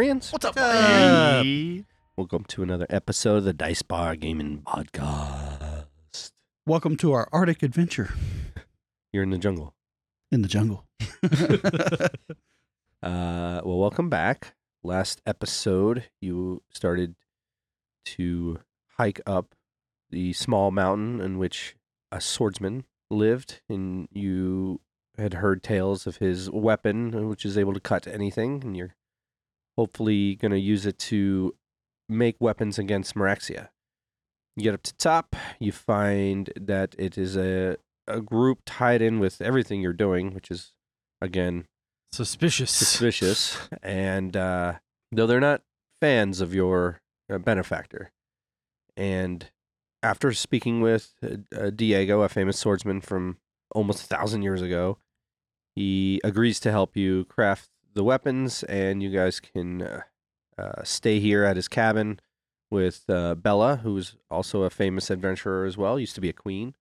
Hey, friends. What's up, buddy? Welcome to another episode of the Dice Bar Gaming Podcast. Welcome to our Arctic adventure You're in the jungle. in the jungle. Uh, well, welcome back. Last episode, you started to hike up the small mountain in which a swordsman lived, and you had heard tales of his weapon, which is able to cut anything, and you're hopefully going to use it to make weapons against Meraxia. You get up to top, you find that it is a a group tied in with everything you're doing, which is again Suspicious. suspicious. and uh, though they're not fans of your uh, benefactor, and after speaking with uh, uh, Diego, a famous swordsman from almost a thousand years ago, he agrees to help you craft the weapons, and you guys can uh, uh, stay here at his cabin with uh, Bella, who's also a famous adventurer as well. Used to be a queen.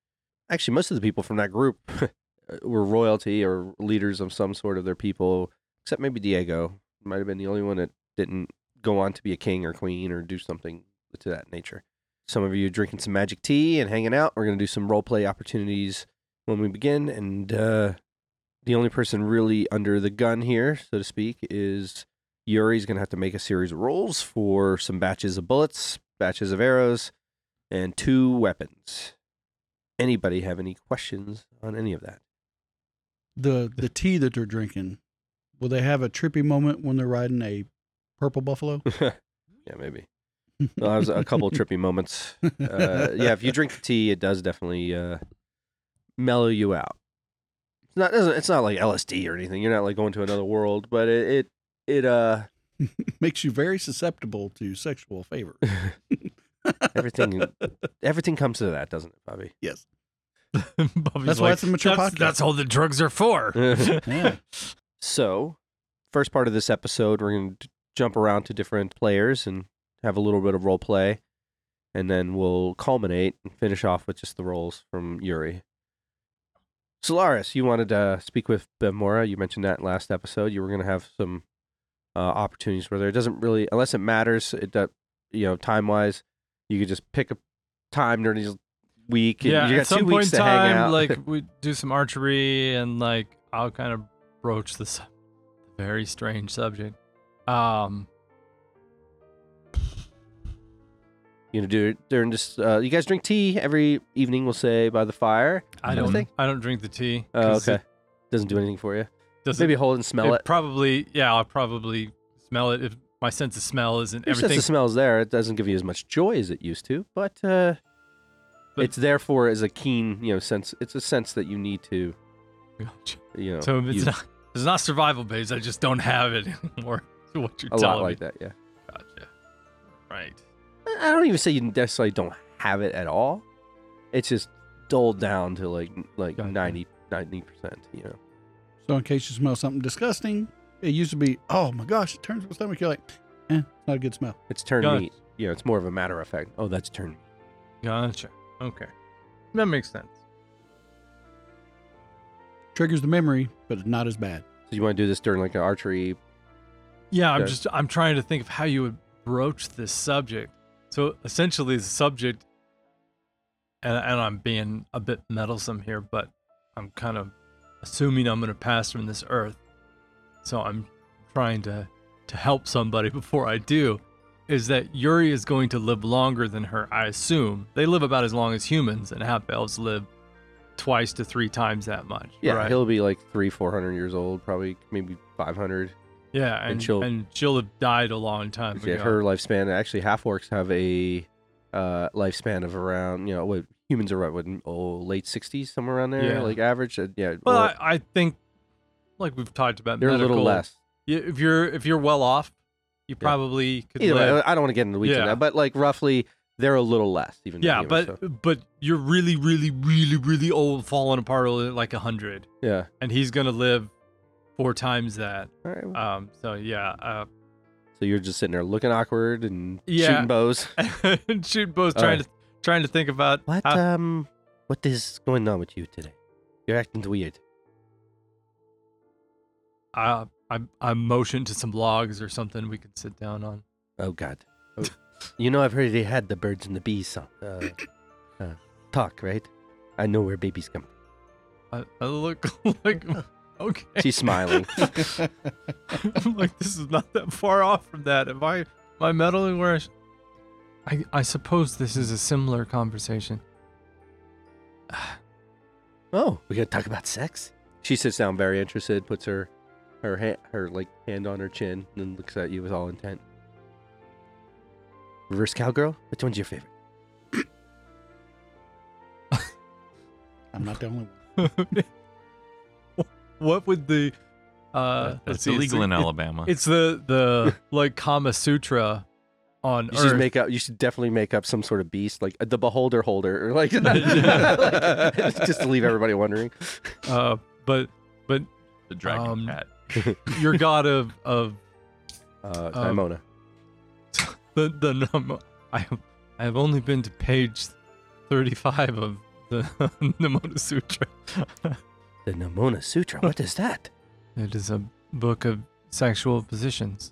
Actually, most of the people from that group were royalty or leaders of some sort of their people, except maybe Diego. Might have been the only one that didn't go on to be a king or queen or do something to that nature. Some of you drinking some magic tea and hanging out. We're going to do some role play opportunities when we begin. And uh, the only person really under the gun here, so to speak, is Uri's going to have to make a series of rolls for some batches of bullets, batches of arrows, and two weapons. Anybody have any questions on any of that? The the tea that they're drinking, will they have a trippy moment when they're riding a purple buffalo? yeah, maybe. Well, that was a couple trippy moments. Uh, yeah, if you drink the tea, it does definitely uh, mellow you out. It's not doesn't it's not like LSD or anything. You're not like going to another world, but it it, it uh Makes you very susceptible to sexual favor. everything everything comes to that, doesn't it, Bobby? Yes. Bobby's That's why it's a mature that's, podcast." That's all the drugs are for. Yeah. so, first part of this episode, we're going to jump around to different players and have a little bit of role play, and then we'll culminate and finish off with just the roles from Uri. Solaris, you wanted to speak with Bevmorra. You mentioned that last episode. You were going to have some uh, opportunities where there it doesn't really, unless it matters, it does, you know, time wise, you could just pick a time during this week. And yeah, you got at some two point weeks in time, like we do some archery, and like I'll kind of broach this very strange subject. Um, you know, do it during this. Uh, you guys drink tea every evening. We'll say by the fire. I don't. thing? I don't drink the tea. Oh, okay. It Doesn't do anything for you. doesn't, Maybe hold and smell it. Probably. Yeah, I'll probably smell it if my sense of smell isn't Your sense of smell is there. It doesn't give you as much joy as it used to, but, uh, But- it's therefore as a keen, you know, sense. It's a sense that you need to, you know, so it's use not. It's not survival based. I just don't have it anymore. What you're a telling lot like me. that. Yeah. Gotcha. Right. I don't even say you necessarily don't have it at all. It's just dulled down to like like Gotcha. 90 percent. You know. So in case you smell something disgusting, it used to be, oh my gosh, it turns my stomach. You're like, eh, it's not a good smell. It's turned Gotcha. meat. You know, it's more of a matter of fact. Oh, that's turned. Gotcha. Okay. That makes sense. Triggers the memory, but not as bad. So you want to do this during like an archery? Yeah, I'm Okay. just I'm trying to think of how you would broach this subject. So essentially, the subject, and, and I'm being a bit meddlesome here, but I'm kind of assuming I'm going to pass from this earth. So I'm trying to to help somebody before I do. Is that Uri is going to live longer than her? I assume they live about as long as humans, and half elves live twice to three times that much. Yeah, right? he'll be like three, four hundred years old, probably maybe five hundred. Yeah, and and, she'll- and she'll have died a long time Yeah, ago. her lifespan. Actually, half orcs have a uh, lifespan of around you know what humans are what, what oh, late sixties somewhere around there, Yeah. like average. Uh, yeah, Well, or- I, I think, like we've talked about, they're a little less. Yeah, if you're if you're well off, you probably could Either way, live. I don't want to get into the weeds on Yeah. that, but like roughly, they're a little less. Even yeah, humans, but so- but you're really really really really old, falling apart like a hundred, yeah. and he's gonna live four times that. All right. well, Um. So yeah. Uh. so you're just sitting there looking awkward and Yeah. shooting bows. and shoot both All trying right. to trying to think about What how- um, what is going on with you today? You're acting weird. uh, I I motioned to some logs or something we could sit down on. Oh God. Oh, you know I've heard they had the birds and the bees song, uh, uh, talk, right? I know where babies come. I, I look like okay. She's smiling. I'm like this is not that far off from that. Am I am I meddling where I, sh- I I suppose this is a similar conversation. oh, we gotta talk about sex. She sits down, very interested, puts her her hand her like hand on her chin, and then looks at you with all intent. Reverse cowgirl. Which one's your favorite? I'm not the only one. what would the uh That's see, it's illegal in it- Alabama. It's the the like Kama Sutra on You should Earth. make up. You should definitely make up some sort of beast, like uh, the beholder holder, or like just to leave everybody wondering. uh, but but the dragon um, cat. your god of of Uh, Um, Nimona. the the num- I have I have only been to page thirty five of the Nimona Sutra. The Nimona Sutra. What is that? It is a book of sexual positions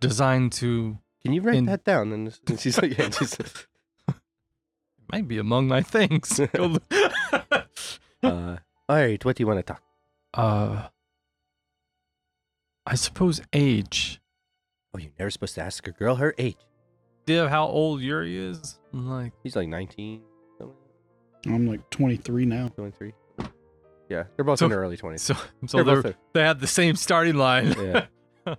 designed to Can you write In- that down? And, and she's like, yeah, she's, might be among my things. Uh, all right. What do you want to talk? uh, I suppose age. Oh, you're never supposed to ask a girl her age. Do you know how old Uri is? I'm like, He's like 19, something I'm like 23 now. 23. Yeah, they're both So- in their early 20s. so so they're they have the same starting line. Yeah.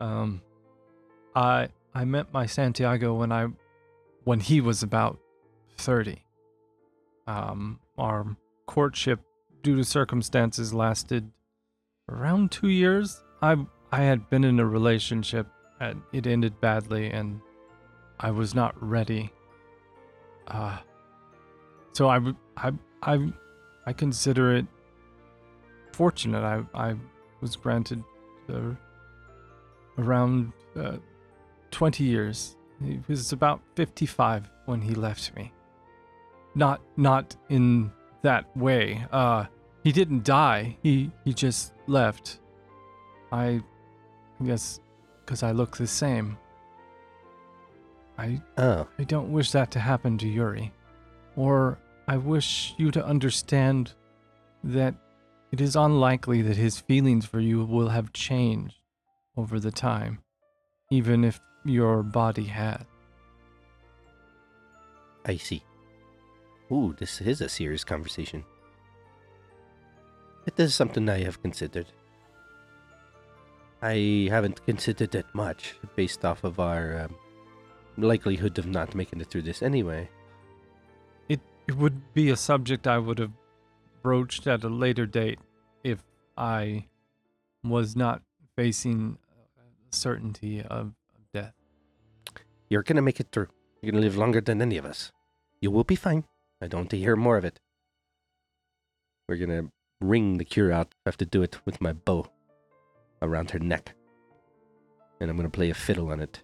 um, I I met my Santiago when I when he was about thirty. Um, our courtship, due to circumstances, lasted around two years. I I had been in a relationship and it ended badly, and I was not ready. Uh, so I I I I consider it fortunate. I I was granted uh, around uh, 20 years. He was about 55 when he left me. Not not in that way. Uh, he didn't die. He he just left. I guess because I look the same. I Oh, I don't wish that to happen to Uri. Or I wish you to understand that it is unlikely that his feelings for you will have changed over the time, even if your body had. I see. Ooh, this is a serious conversation. It is something I have considered. I haven't considered it much based off of our um, likelihood of not making it through this anyway. It would be a subject I would have broached at a later date if I was not facing certainty of, of death. You're gonna make it through. You're gonna live longer than any of us. You will be fine. I don't want to hear more of it. We're gonna wring the cure out. I have to do it with my bow around her neck. And I'm gonna play a fiddle on it.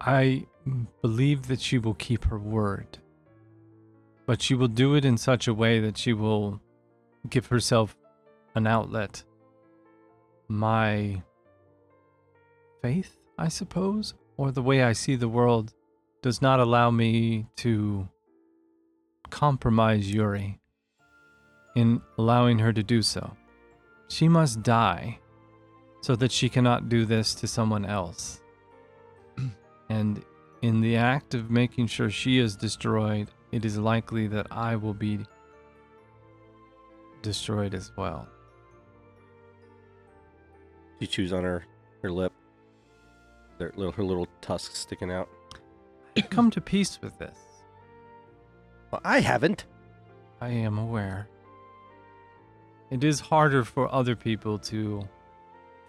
I believe that she will keep her word. But she will do it in such a way that she will give herself an outlet. My faith, I suppose, or the way I see the world, does not allow me to compromise Uri in allowing her to do so. She must die so that she cannot do this to someone else. And in the act of making sure she is destroyed, it is likely that I will be destroyed as well. She chews on her, her lip. Their little, her little tusks sticking out. i Come to peace with this. Well, I haven't. I am aware. It is harder for other people to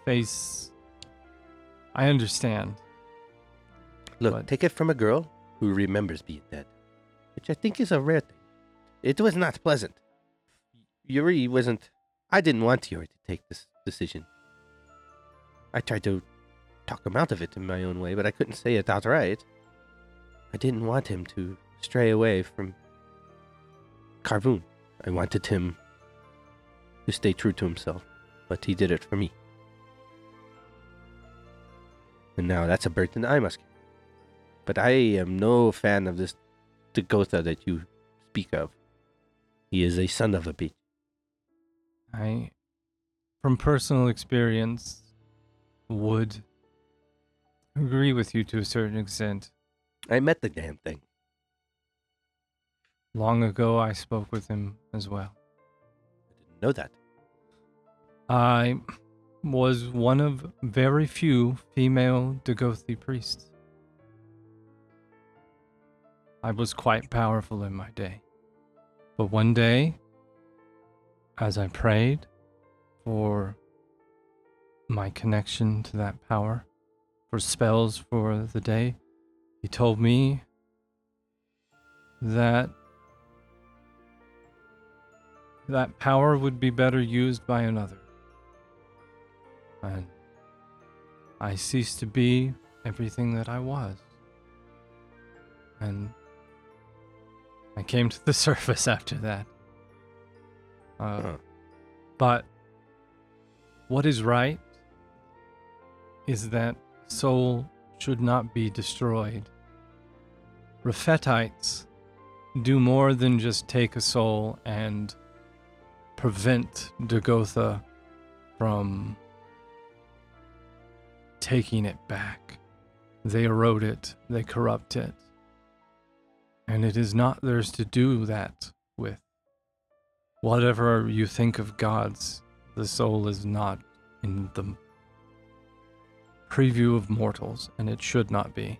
face. I understand. Look, What? take it from a girl who remembers being dead, which I think is a rare thing. It was not pleasant. Uri wasn't. I didn't want Uri to take this decision. I tried to talk him out of it in my own way, but I couldn't say it outright. I didn't want him to stray away from Carvoon. I wanted him to stay true to himself, but he did it for me. And now that's a burden I must carry. But I am no fan of this Dagotha that you speak of. He is a son of a bitch. I, from personal experience, would agree with you to a certain extent. I met the damn thing. Long ago, I spoke with him as well. I didn't know that. I was one of very few female Dagothi priests. I was quite powerful in my day. But one day, as I prayed for my connection to that power, for spells for the day, he told me that that power would be better used by another. And I ceased to be everything that I was. And I came to the surface after that. Uh, Huh. But what is right is that soul should not be destroyed. Raphetites do more than just take a soul and prevent Dagotha from taking it back. They erode it, they corrupt it. And it is not theirs to do that with. Whatever you think of gods, the soul is not in the preview of mortals, and it should not be.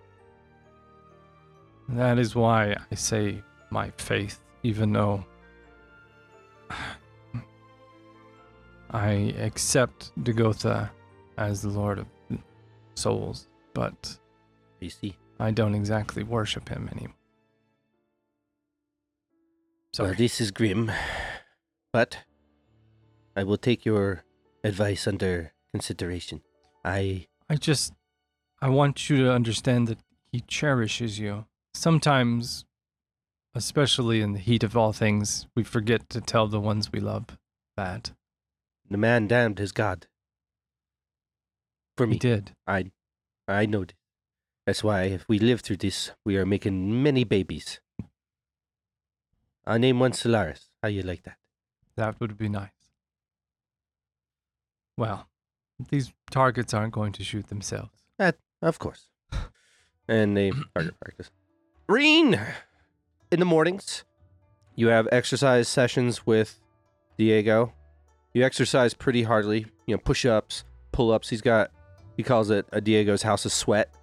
That is why I say my faith, even though I accept Dagotha as the Lord of Souls, but You see. I don't exactly worship him anymore. Well, this is grim, but I will take your advice under consideration. I I just I want you to understand that he cherishes you. Sometimes, especially in the heat of all things, we forget to tell the ones we love that. the man damned his god. For me. He did. I I know. That's why if we live through this, we are making many babies. I'll name one Solaris. How you like that? That would be nice. Well, these targets aren't going to shoot themselves. That, Of course. And they target practice. Rean! In the mornings, you have exercise sessions with Diego. You exercise pretty hardly. You know, push ups, pull ups. He's got, he calls it a Diego's house of sweat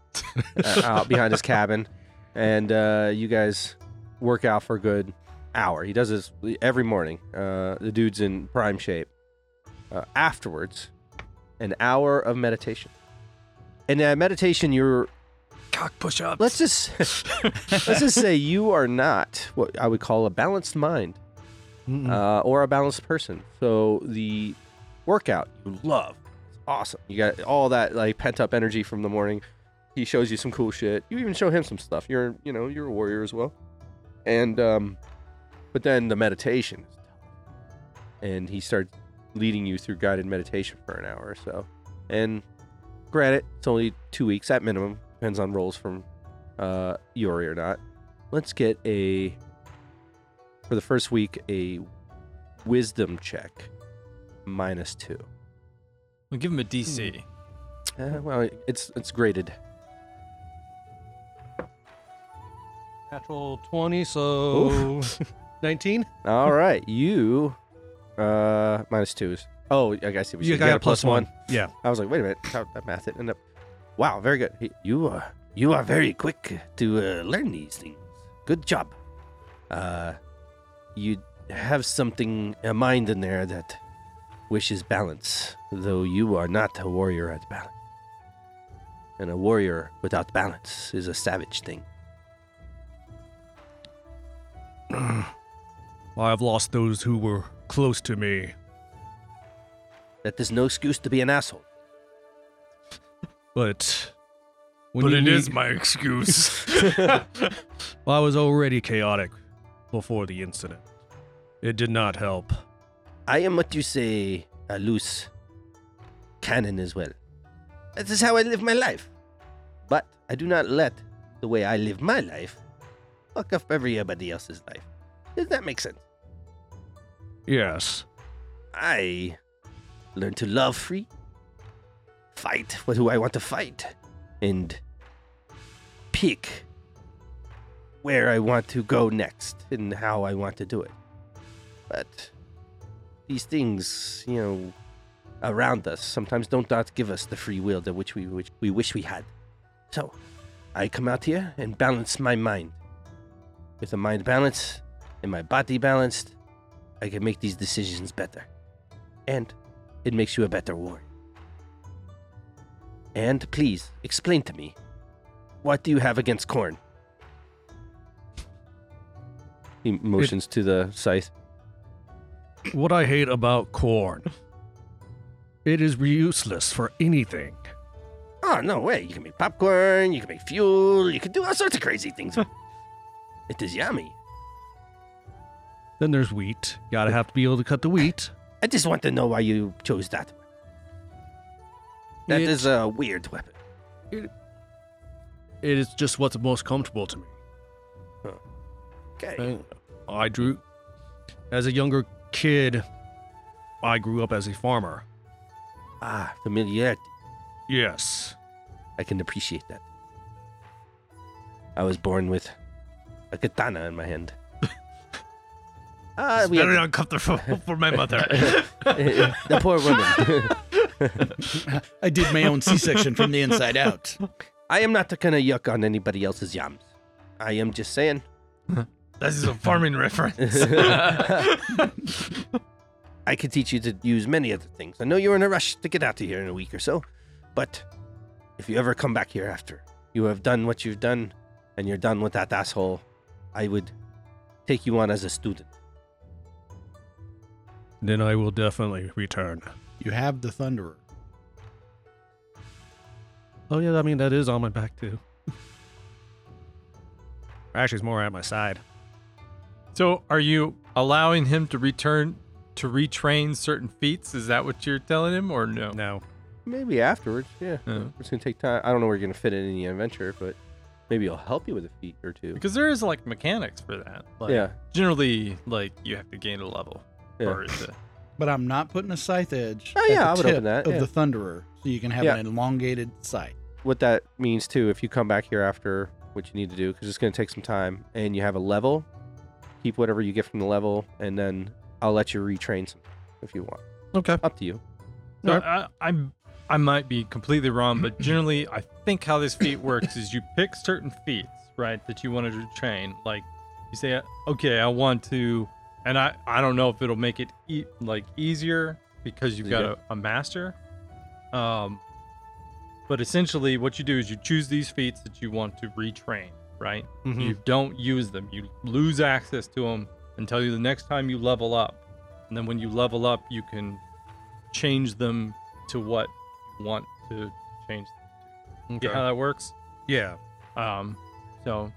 uh, out behind his cabin. And uh, you guys work out for good hour. He does this every morning. Uh, the dude's in prime shape. Uh, afterwards, an hour of meditation. And uh, meditation, you're Cock push ups. let's just let's just say you are not what I would call a balanced mind uh, or a balanced person. So the workout you love, it's awesome. You got all that like pent up energy from the morning. He shows you some cool shit. You even show him some stuff. You're you know you're a warrior as well, and um, but then the meditation, and he starts leading you through guided meditation for an hour or so. And granted, it's only two weeks at minimum. Depends on rolls from uh, Uri or not. Let's get a for the first week a wisdom check minus two. We'll give him a DC. Uh, well, it's it's graded. Natural 20, so 19? All right, you uh minus twos. Oh, I guess it was You got a plus one. Yeah. I was like, wait a minute, how that math it end up? Wow, very good. You are you are very quick to uh, learn these things. Good job. Uh, you have something a mind in there that wishes balance, though you are not a warrior at balance. And a warrior without balance is a savage thing. Well, I've lost those who were close to me. That is no excuse to be an asshole. But when But you it is meet- my excuse. Well, I was already chaotic before the incident. It did not help. I am what you say a loose cannon as well. That is how I live my life. But I do not let the way I live my life fuck up everybody else's life. Does that make sense? Yes. I learn to love free, fight for who I want to fight, and pick where I want to go next and how I want to do it. But these things, you know, around us sometimes don't not give us the free will that which we which we wish we had. So, I come out here and balance my mind. With the mind balance and my body balanced, I can make these decisions better. And it makes you a better warrior. And please, explain to me what do you have against corn? He motions to the scythe. What I hate about corn. It is useless for anything. Oh, no way. You can make popcorn, you can make fuel, you can do all sorts of crazy things. it is yummy. Then there's wheat. Gotta have to be able to cut the wheat. I just want to know why you chose that. That It- is a weird weapon. It is just what's most comfortable to me. Okay. I drew as a younger kid. I grew up as a farmer. Ah, familiarity. Yes. I can appreciate that. I was born with a katana in my hand. Ah, It's we very had uncomfortable for my mother. the poor woman. I did my own C-section from the inside out. I am not gonna yuck on anybody else's yams. I am just saying. this is a farming reference. I could teach you to use many other things. I know you're in a rush to get out of here in a week or so, but if you ever come back here after you have done what you've done and you're done with that asshole, I would take you on as a student. Then I will definitely return. You have the Thunderer. Oh yeah, I mean that is on my back too. Actually, it's more at my side. so, are you allowing him to return to retrain certain feats? Is that what you're telling him, or no? No. Maybe afterwards, yeah. Yeah. It's gonna take time. I don't know where you're gonna fit it in the adventure, but maybe I'll help you with a feat or two. Because there is like mechanics for that. Like, yeah, Generally, like you have to gain a level. Yeah. Or is? But I'm not putting a scythe edge. Oh, at yeah, the I would tip open that, Of yeah. the Thunderer, so you can have Yeah. an elongated scythe. What that means too, if you come back here after what you need to do, because it's gonna take some time, and you have a level, keep whatever you get from the level, and then I'll let you retrain some if you want. Okay. Up to you. No, Alright. I, I'm. I might be completely wrong, but generally, I think how this feat works is you pick certain feats, right, that you wanted to train. Like, you say, okay, I want to, and I, I don't know if it'll make it e- like easier because you've got Yeah. a, a master. Um, but essentially, what you do is you choose these feats that you want to retrain, right? Mhm. You don't use them. You lose access to them until you the next time you level up. And then when you level up, you can change them to what you want to change. Them. Okay. Get how that works? Yeah. Um, so,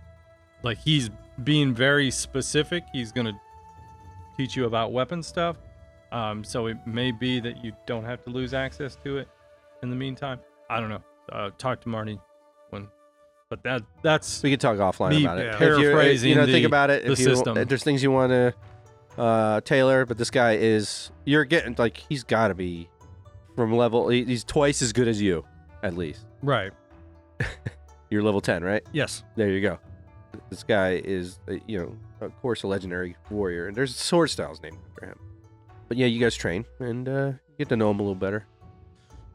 like he's being very specific. He's gonna teach you about weapon stuff. Um, so it may be that you don't have to lose access to it in the meantime. I don't know. Uh, talk to Marty when, but that that's We could talk offline Me about it. yeah. If you're- paraphrasing you know, think the- about it. the If you, system. if there's things you want to uh, tailor, but this guy is, you're getting like he's got to be from level. he- He's twice as good as you, at least. Right. You're level ten, right? Yes. There you go. This guy is, uh, you know, of course, a legendary warrior, and there's sword styles named after him. But yeah, you guys train and uh, get to know him a little better.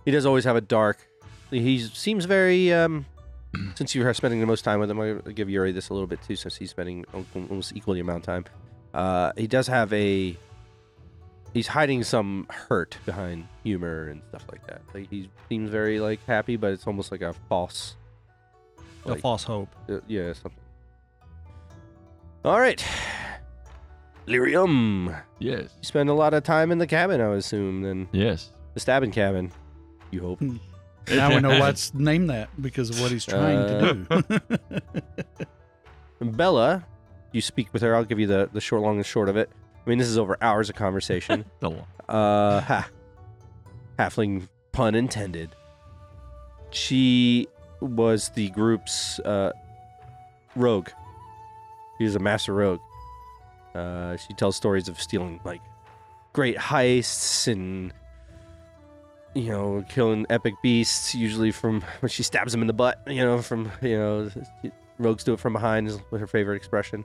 He does always have a dark. He seems very. Um, since you're spending the most time with him, I'll give Uri this a little bit too, since he's spending almost equal the amount of time. Uh, he does have a. He's hiding some hurt behind humor and stuff like that. Like he seems very like happy, but it's almost like a false. A false hope. uh, yeah, something. All right. Lirium. Yes. You spend a lot of time in the cabin, I would assume, then Yes. the stabbing cabin. You hope. Now we know what's named that because of what he's trying Uh, to do. Bella, you speak with her. I'll give you the, the short, long and short of it. I mean, this is over hours of conversation. The lo- uh, ha. Halfling pun intended. She was the group's uh, rogue. She was a master rogue. Uh, she tells stories of stealing like great heists and you know killing epic beasts. Usually from when she stabs them in the butt. You know from you know rogues do it from behind is her favorite expression.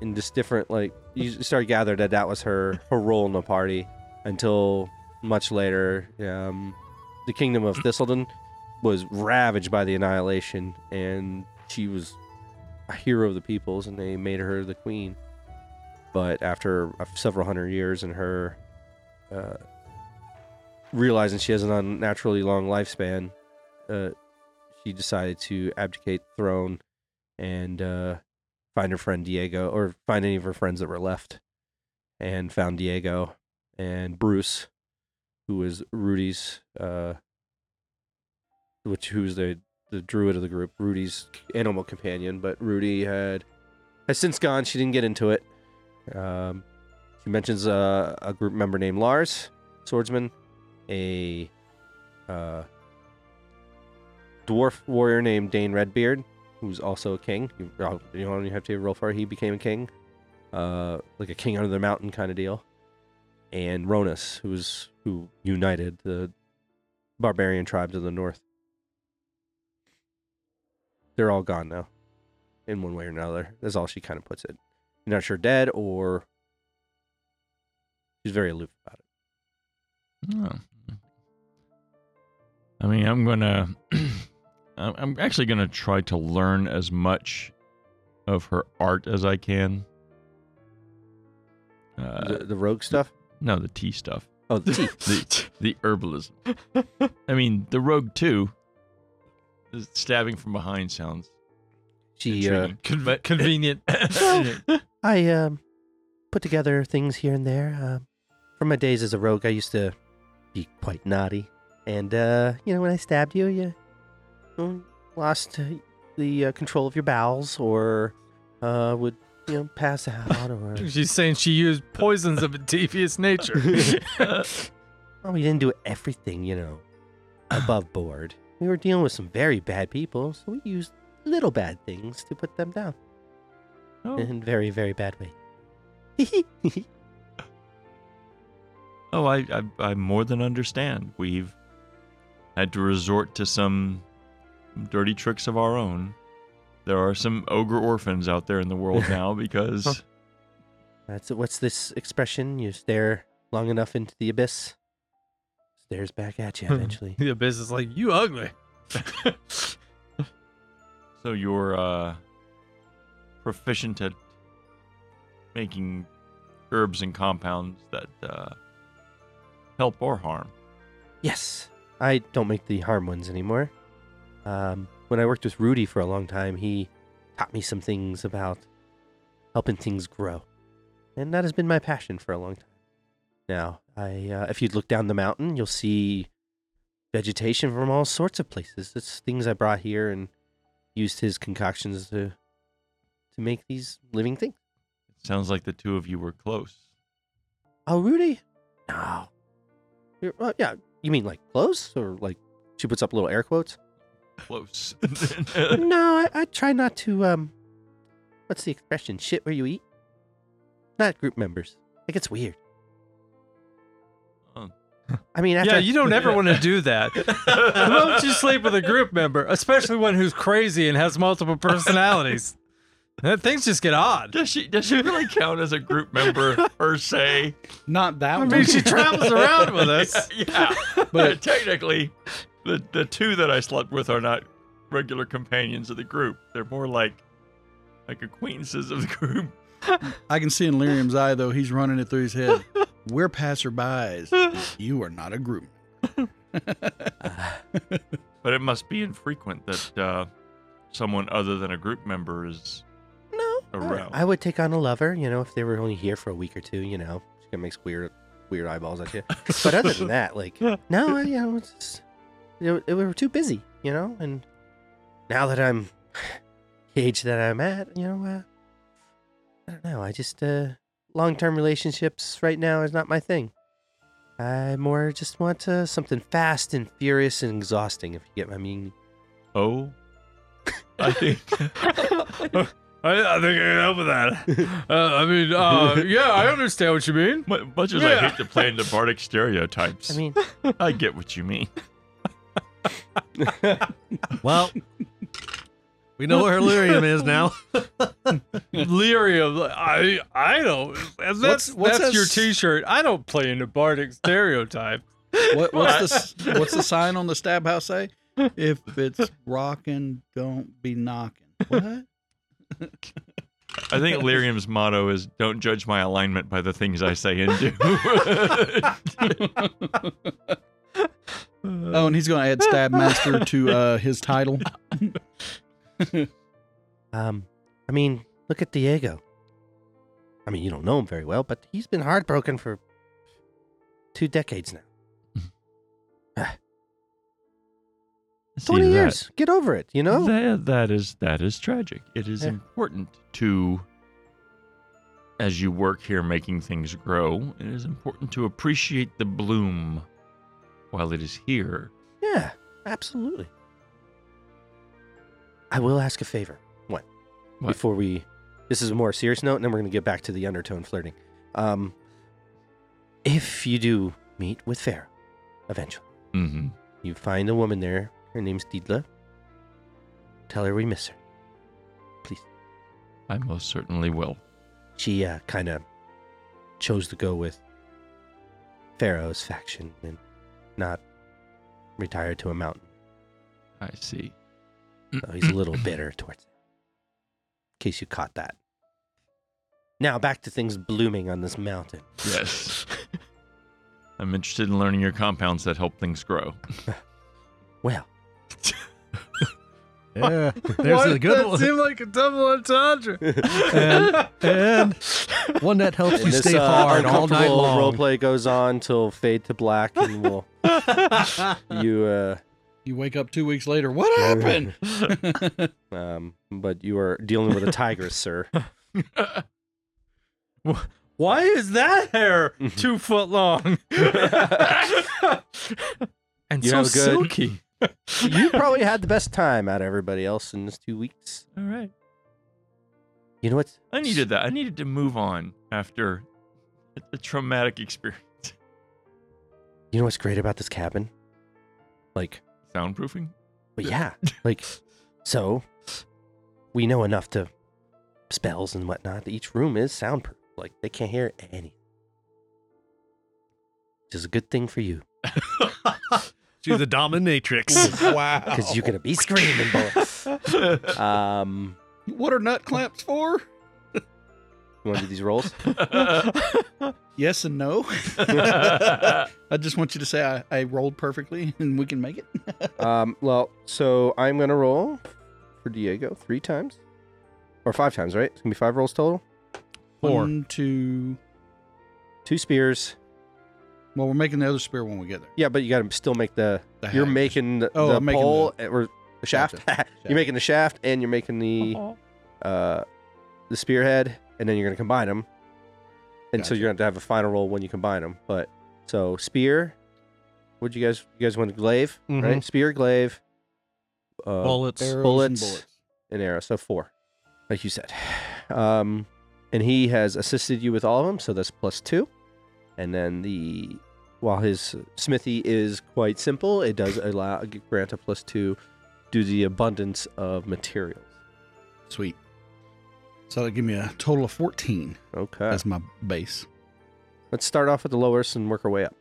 And just different like you start to gather that that was her her role in the party until much later. Um, the kingdom of Thistleton was ravaged by the annihilation, and she was a hero of the peoples, and they made her the queen. But after several hundred years, and her uh, realizing she has an unnaturally long lifespan, uh, she decided to abdicate the throne and uh, find her friend Diego, or find any of her friends that were left, and found Diego and Bruce, who was Rudy's, uh, which who's the the druid of the group, Rudy's animal companion. But Rudy had has since gone. She didn't get into it. Um, she mentions uh, a group member named Lars, swordsman, a uh, dwarf warrior named Dane Redbeard, who's also a king. You, you don't have to roll for it. He became a king, uh, like a king under the mountain kind of deal and Ronus, who's who united the barbarian tribes of the north. They're all gone now, in one way or another. That's all she kind of puts it. You're not sure dead or she's very aloof about it. Oh. I mean, I'm gonna. I'm I'm actually gonna try to learn as much of her art as I can. Uh, the, the rogue stuff. no, the tea stuff. Oh, the tea. the the herbalism. I mean, the rogue too. The stabbing from behind sounds She, uh, intriguing. Conve- convenient. I um, put together things here and there. Um, from my days as a rogue, I used to be quite naughty, and uh, you know, when I stabbed you, you lost uh, the uh, control of your bowels, or uh, would you know pass out, or She's saying she used poisons of a devious nature. well, we didn't do everything, you know, above board. We were dealing with some very bad people, so we used little bad things to put them down Oh, in very, very bad way. oh I, I I more than understand. We've had to resort to some dirty tricks of our own. There are some ogre orphans out there in the world now because That's what's this expression? You stare long enough into the abyss, stares back at you eventually. the abyss is like, you ugly. so you're uh, proficient at making herbs and compounds that uh, help or harm. yes, I don't make the harm ones anymore. Um, when I worked with Rudy for a long time, he taught me some things about helping things grow, and that has been my passion for a long time. Now, I uh, if you look down the mountain, you'll see vegetation from all sorts of places. It's things I brought here and used his concoctions to to make these living things. It sounds like the two of you were close. Oh, Rudy? No. You're, uh, yeah, you mean like close or like she puts up little air quotes? Close. no, I, I try not to. Um, what's the expression? Shit where you eat. Not group members. It gets weird. I mean, after yeah, you don't ever want to do that. Why don't you sleep with a group member, especially one who's crazy and has multiple personalities? That things just get odd. Does she does she really count as a group member per se? Not that I one. mean, she travels around with us. yeah, but technically, the the two that I slept with are not regular companions of the group. They're more like like acquaintances of the group. I can see in Lirium's eye though, he's running it through his head. We're passerbys. You are not a group. But it must be infrequent that uh, someone other than a group member is no, around. I, I would take on a lover. You know, if they were only here for a week or two. You know, she kind of makes weird, weird eyeballs at you. but other than that, like, no, I- you know, it's just, you know, we were too busy, you know. And now that I'm the age that I'm at, you know, uh, I don't know. I just uh, long term relationships right now is not my thing. I more just want uh, something fast and furious and exhausting, if you get my meaning. Oh, I think. I, I think I can help with that. Uh, I mean, uh, yeah, I understand what you mean. mu- much as I hate to play into Bardic stereotypes, I mean, I get what you mean. Well, we know where Lirium is now. Lirium, I, I don't. That's What's- what's that's your T-shirt. I don't play into Bardic stereotype. What, what's the what's the sign on the stab house say? If it's rocking, don't be knocking. What? I think Lirium's motto is "Don't judge my alignment by the things I say and do." Oh, and he's going to add stab master to uh, his title. um, I mean, look at Diego. I mean, you don't know him very well, but he's been heartbroken for two decades now. See, Twenty that- years. Get over it. You know. That, that is that is tragic. It is Yeah. important to as you work here making things grow, it is important to appreciate the bloom while it is here. Yeah, absolutely. I will ask a favor. What? What? Before we, this is a more serious note, and then we're going to get back to the undertone flirting. Um, if you do meet with Farah, eventually, Mm-hmm. you find a woman there. Her name's Deedla. Tell her we miss her. Please. I most certainly will. She uh, kind of chose to go with Pharaoh's faction and not retire to a mountain. I see. So he's a little bitter towards it. In case you caught that. Now back to things blooming on this mountain. Yes. I'm interested in learning your compounds that help things grow. Well, Yeah, there's a good that one. seemed like a double entendre. and, and one that helps you and this stay uh, hard all night uncomfortable long. roleplay goes on till fade to black, and we'll you uh You wake up two weeks later. What happened? um, but you are dealing with a tigress, sir. Why is that hair two foot long? and You so a good- silky. you probably had the best time out of everybody else in this two weeks. All right. You know what? I needed that. I needed to move on after a, a traumatic experience. You know what's great about this cabin? Like, Soundproofing? But yeah, like, so we know enough to spells and whatnot. Each room is soundproof. Like, they can't hear any. Which is a good thing for you, She's a dominatrix. wow. because you're gonna be screaming, boy. Um, What are nut clamps for? You want to do these rolls? Yes and no. I just want you to say I, I rolled perfectly and we can make it. Um, well, so I'm gonna roll for Diego three times, or five times, right? It's gonna be five rolls total. Four. One, two. Two spears. Well, we're making the other spear when we get there. Yeah, but you gotta still make the. The you're making the, Oh, the I'm making pole eh, or the shaft. Gotcha. you're making the shaft, and you're making the uh, the spearhead, and then you're gonna combine them. And so you're gonna have to have a final roll when you combine them. But so spear. What'd you guys? You guys want glaive, right? Spear, glaive. Uh, Bullets. Arrows bullets. and bullets. an arrow, so four, like you said. Um, and he has assisted you with all of them, so that's plus two. And then the while his smithy is quite simple, it does allow grant a plus two due to the abundance of materials. Sweet. So that'll give me a total of 14 Okay, as my base. let's start off with the lowest and work our way up.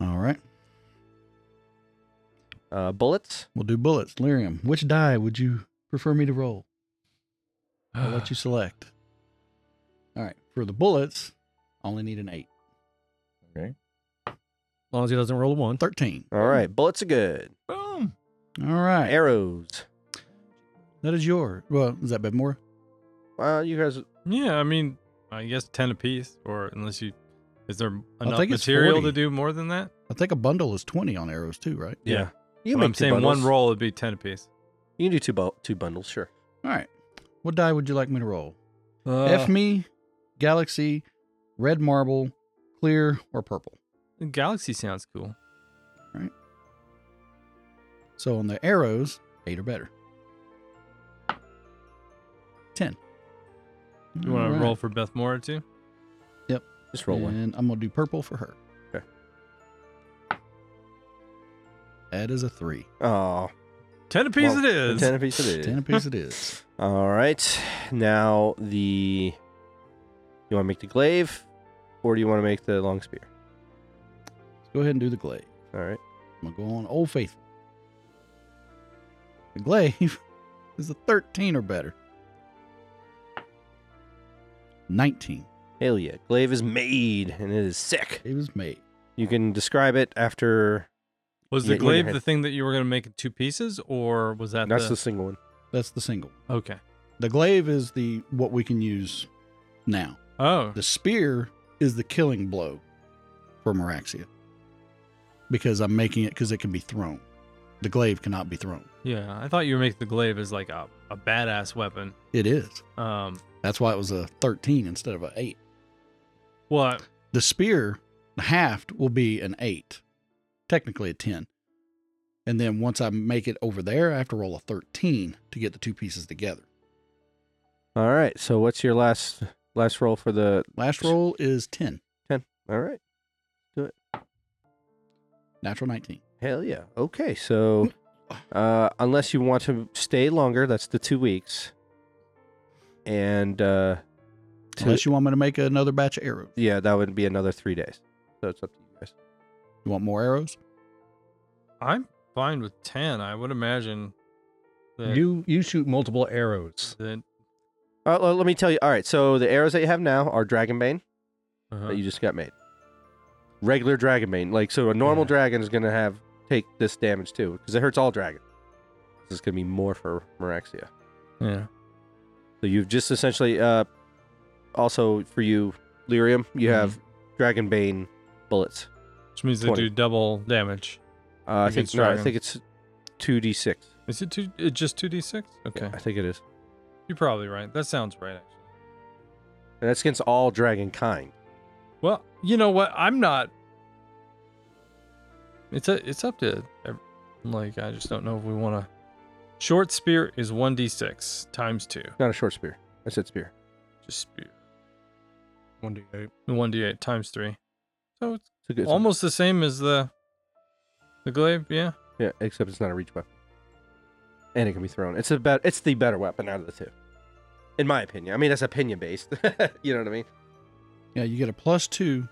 All right. Uh, bullets. We'll do bullets. Lirium. Which die would you prefer me to roll? I'll let you select. All right. For the bullets, I only need an 8. As long as he doesn't roll a one. 13. All right, bullets are good. Boom. All right. Arrows. That is yours. Well, is that Bevmorra? Well, you guys. Yeah, I mean, I guess ten apiece, or unless you, is there enough think it's material 40. to do more than that? I think a bundle is 20 on arrows too, right? Yeah. You can Well, I'm two saying bundles. one roll would be ten apiece. You can do two bu- two bundles, sure. All right. What die would you like me to roll? Uh, F me, Galaxy, red marble, clear, or purple. Galaxy sounds cool. Right. So on the arrows, eight or better. Ten. You want to roll for Bevmorra too? Yep. Just roll one. And I'm gonna do purple for her. Okay. That is a three. Oh, Ten apiece well, it is. Ten apiece it is. Ten apiece it is. All right. Now the. You want to make the glaive, or do you want to make the long spear? Let's go ahead and do the glaive. All right. I'm gonna go on Old Faithful. The glaive is a 13 or better. 19. Hell yeah. Glaive is made, and it is sick. It was made. You can describe it after. Was the when you glaive had- the thing that you were going to make in two pieces, or was that That's the? the single one. That's the single. Okay. The glaive is the what we can use now. Oh, The spear is the killing blow for Maraxia. Because I'm making it because it can be thrown. The glaive cannot be thrown. yeah. I thought you were making the glaive as like a, a badass weapon. It is. Um. That's why it was a 13 instead of a 8. What? The spear, the haft, will be an 8. Technically a 10. And then once I make it over there, I have to roll a 13 to get the two pieces together. All right. So what's your last last roll for the? Last roll is 10. All right. Do it. Natural 19. Hell yeah. Okay. So, uh, unless you want to stay longer, that's the two weeks. And uh, to- Unless you want me to make another batch of arrows. yeah, that would be another three days. So it's up to you guys. You want more arrows? I'm fine with ten. I would imagine that. You you shoot multiple arrows. that Uh, well, let me tell you. All right. So the arrows that you have now are Dragonbane uh-huh. that you just got made. Regular Dragonbane, like so, a normal Yeah. dragon is gonna have take this damage too because it hurts all dragons. This is gonna be more for Maraxia. yeah. So you've just essentially, uh, also for you, Lirium, you have Dragonbane bullets. Which means they 20. do double damage. Uh, I think Against no, I think it's two d six. Is it two? It just two d six? Okay, I think it is, you're probably right. That sounds right, actually. and that's against all dragon kind. Well, you know what? I'm not. It's a. It's up to. ev- Like I just don't know if we want to. Short spear is one d six times two. Not a short spear. I said spear. Just spear. One d eight. One d eight times three. So it's It's a good. almost the same as the. The glaive, yeah. yeah, except it's not a reach weapon, and it can be thrown. It's a bet. It's the better weapon out of the two, in my opinion. I mean, that's opinion based. you know what I mean? Yeah, you get a plus two,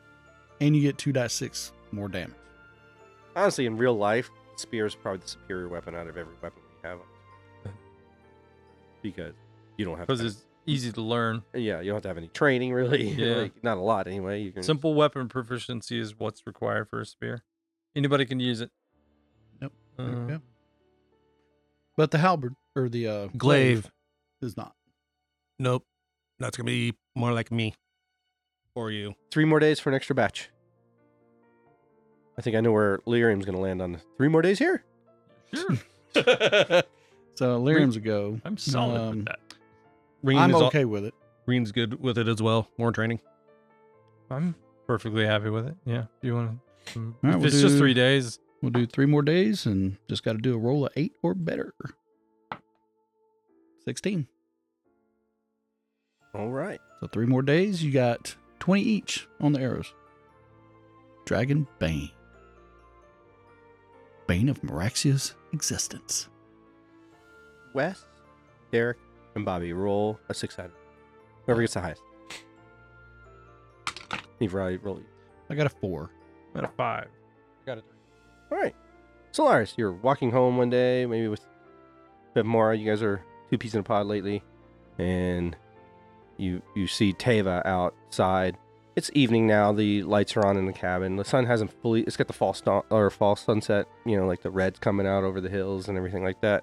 and you get two die six more damage. Honestly, in real life, spear is probably the superior weapon out of every weapon we have. Because you don't have Because it's easy to learn. yeah, you don't have to have any training really. Yeah. like, not a lot anyway. You can Simple weapon proficiency is what's required for a spear. Anybody can use it. Yep. Uh, go. But the halberd or the uh, Glaive. is not. Nope. That's gonna be more like me. Or you. three more days for an extra batch. I think I know where Lirium's going to land on three more days here. Sure. So Lirium's a go. I'm solid Um, with that. Rean I'm is al- okay with it. Rean's good with it as well. More training. I'm perfectly happy with it. Yeah. Do you want to? All right, if we'll it's just three days, We'll do three more days and just got to do a roll of eight or better. 16. All right. So three more days, you got 20 each on the arrows. Dragon Bane. Bane of Maraxia's existence. Wes, Derek, and Bobby roll a six sided. Whoever gets the highest. You've roll. I got a four. I got a five. I got it. All right. Solaris, you're walking home one day, maybe with Bevmorra. You guys are two peas in a pod lately, and you you see Tava outside. It's evening now. The lights are on in the cabin. The sun hasn't fully. It's got the fall sta- or fall sunset. You know, like the red's coming out over the hills and everything like that.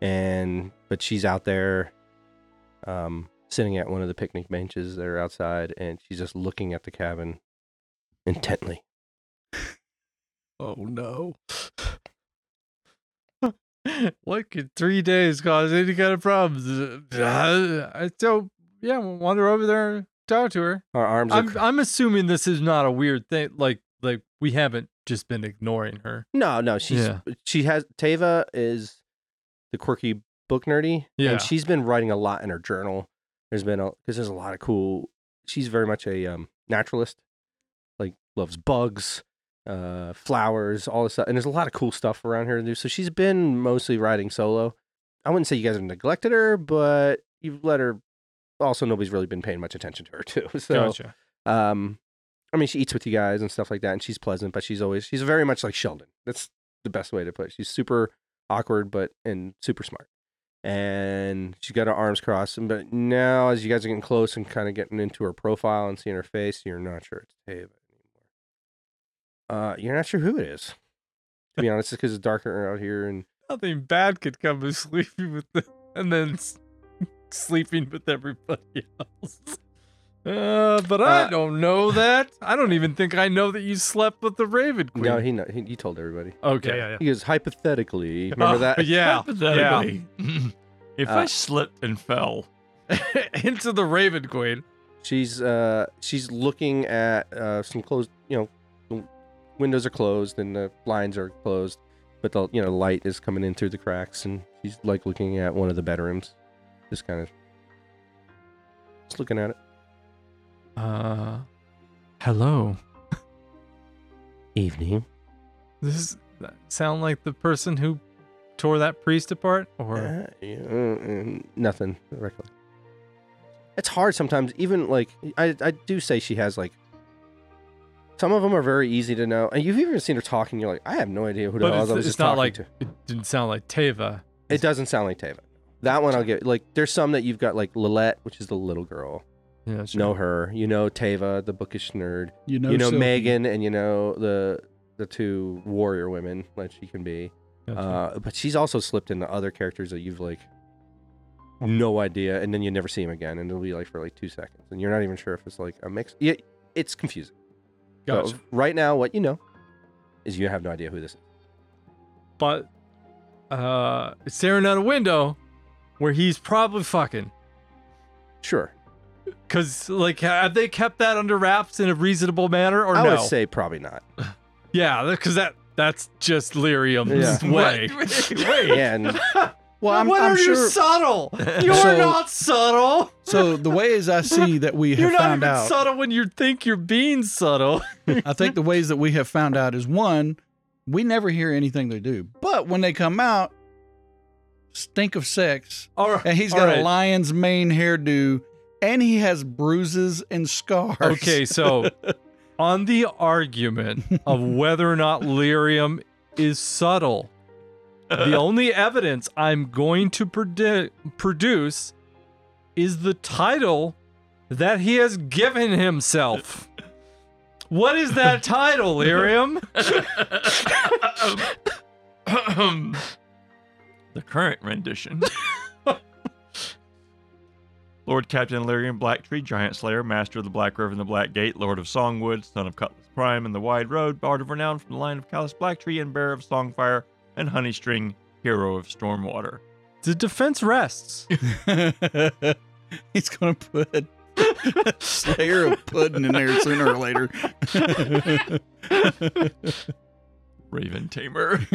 And but she's out there, um, sitting at one of the picnic benches that are outside, and she's just looking at the cabin intently. Oh no. what could three days cause any kind of problems? I so yeah, we'll wander over there, talk to her. Our arms. I'm I'm assuming this is not a weird thing. Like like we haven't just been ignoring her. no, no. She's Yeah. she has Tava is the quirky book nerdy. Yeah. and she's been writing a lot in her journal. There's been a because there's a lot of cool. She's very much a um, naturalist, like loves bugs, uh, flowers, all this stuff, and there's a lot of cool stuff around here to do. So she's been mostly writing solo. I wouldn't say you guys have neglected her, but you've let her. Also, nobody's really been paying much attention to her too. So, Gotcha. um, I mean, she eats with you guys and stuff like that, and she's pleasant, but she's always she's very much like Sheldon. That's the best way to put it. She's super awkward, but and super smart. And she's got her arms crossed. and- But now, as you guys are getting close and kind of getting into her profile and seeing her face, you're not sure it's Tava anymore. Uh, you're not sure who it is. To be honest, it's because it's darker out here, and Nothing bad could come of sleeping with and then sleeping with everybody else. Uh, but I Uh, don't know that. I don't even think I know that you slept with the Raven Queen. no, he, know, he he told everybody. okay. Yeah, yeah, He goes hypothetically. Remember Oh, that? Yeah. Hypothetically, if I Uh, slipped and fell. Into the Raven Queen. She's uh she's looking at uh some closed you know windows are closed and the blinds are closed, but the you know light is coming in through the cracks and she's like looking at one of the bedrooms, just kind of just looking at it. Uh, hello. Evening. This is that sound like the person who tore that priest apart, or Uh, yeah, uh, uh, nothing. Recollect. It's hard sometimes. Even like I I do say she has like. Some of them are very easy to know, and you've even seen her talking. You're like, I have no idea who the but hell it's, I was it's just not talking like to. it didn't sound like Tava. It doesn't sound like Tava. That one I'll get. Like, there's some that you've got, like Lilette, which is the little girl. Yeah, sure. Know her. You know Tava, the bookish nerd. You know, you know Sylvie. Megan, and you know the the two warrior women that she can be. Gotcha. Uh, but she's also slipped into other characters that you've like no idea, and then you never see him again, and it'll be like for like two seconds, and you're not even sure if it's like a mix. Yeah, it's confusing. So, right now, what you know is you have no idea who this is. but uh, it's staring out a window where he's probably fucking. Sure, Cause like, have they kept that under wraps in a reasonable manner or I no? I would say probably not. yeah, because that that's just lirium's Yeah. way. wait, wait. Yeah, and Well, I'm, what I'm are sure. you subtle? You're So- not subtle. So the ways I see that we have to be. You're not found even out, subtle when you think you're being subtle. I think the ways that we have found out is one, we never hear anything they do, but when they come out, stink of sex, All right. and he's all got right. a lion's mane hairdo, and he has bruises and scars. Okay, so on the argument of whether or not lirium is subtle, the only evidence I'm going to predi- produce is the title that he has given himself. What is that title, Lirium? Um, the current rendition. Lord Captain Illyrian Blacktree, Giant Slayer, Master of the Black River and the Black Gate, Lord of Songwood, Son of Cutlass Prime and the Wide Road, Bard of Renown from the line of Callus Blacktree, and Bearer of Songfire, and Honeystring, Hero of Stormwater. The defense rests. he's gonna put Slayer of pudding in there sooner or later. Raven Tamer.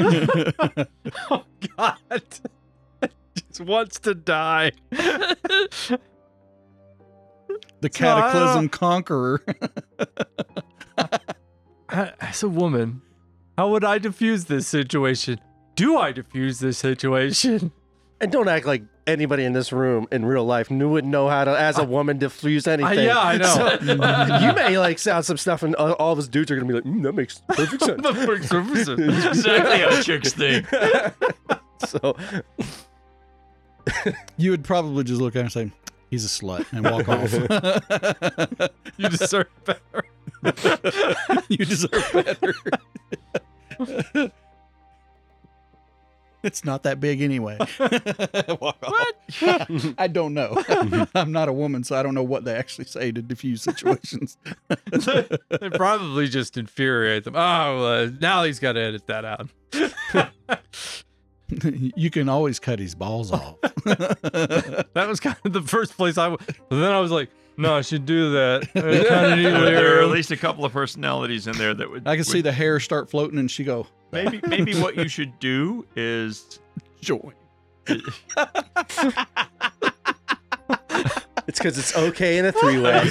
oh, God. Just wants to die. The So Cataclysm don't- Conqueror. As a woman, how would I diffuse this situation? Do I diffuse this situation? and don't act like anybody in this room in real life knew would know how to, as a woman, diffuse anything. yeah, I know. So, you may like sound some stuff, and all all of us dudes are gonna be like, mm, "That makes perfect sense." The frick services. exactly how chicks think. so you would probably just look at him and say, "He's a slut," and walk off. You deserve better. you deserve better. it's not that big anyway. Walk off. I don't know. I'm not a woman, so I don't know what they actually say to diffuse situations. they probably just infuriate them. Oh, uh, now he's got to edit that out. you can always cut his balls off. That was kind of the first place I. W- but then I was like, No, I should do that. Kinda There there are at least a couple of personalities in there that would. I can see would- the hair start floating, and she go, Maybe maybe what you should do is join. It's because it's okay in a three way.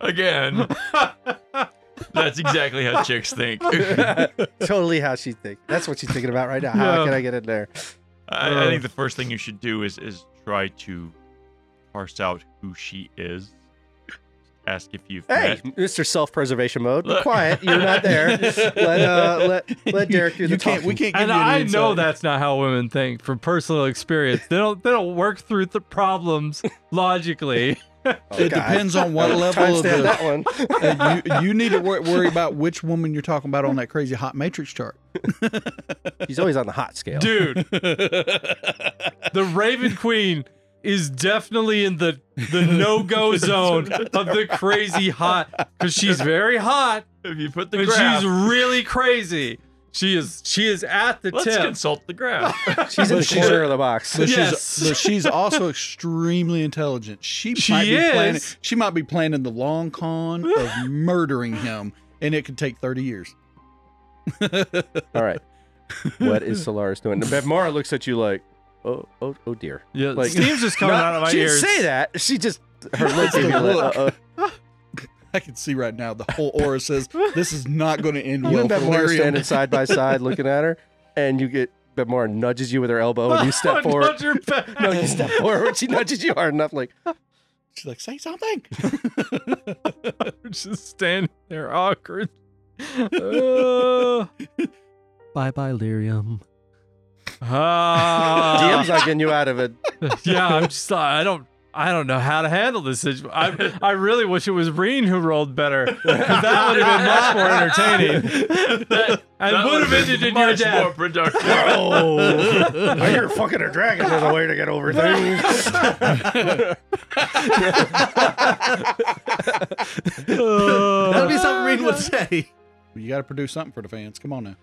again. That's exactly how chicks think. totally how she thinks. That's what she's thinking about right now. How Yeah. can I get in there? I, I think the first thing you should do is is try to parse out who she is. Ask if you've Hey, met. Mr. Self-preservation mode. Be Look. quiet. You're not there. Let uh, let let Derek do the you can't. We can't give And you any I know insight. that's not how women think from personal experience. They don't they don't work through the problems logically. Oh, It God. depends on what level of Timestamp the. that one. Uh, you, you need to wor- worry about which woman you're talking about on that crazy hot matrix chart. He's always on the hot scale. Dude, the Raven Queen is definitely in the the no-go zone of the crazy hot cuz she's very hot If you put the graph, she's really crazy. She is she is at the let's tip. consult the graph. She's in the she's- corner of the box. But Yes. she's but she's also extremely intelligent. She, She might be planning. is. She might be planning the long con of murdering him, and it could take thirty years. All right. What is Solaris doing? And Bevmorra looks at you like, oh, oh, oh dear. yeah, like- steam's just coming No, out of my she ears. didn't say that. She just her look gave you like, uh, uh, I can see right now the whole aura says this is not going to end You well and for Bevmorra standing side by side looking at her, and you get Bevmorra nudges you with her elbow, and you step forward. Nudge your back. No, you step forward. She nudges you hard enough, like, She's like, say something. just standing there awkward. Uh, Bye bye, Lirium. ah. DM's not getting you out of it. yeah, I'm just I don't I don't know how to handle this situation. I I really wish it was Rean who rolled better. 'cause That would have been much more entertaining. that And that would have been ended in your much death. more productive. Oh, I hear fucking a dragon is a way to get over things. That'd be something Reed would say. You got to produce something for the fans. Come on now.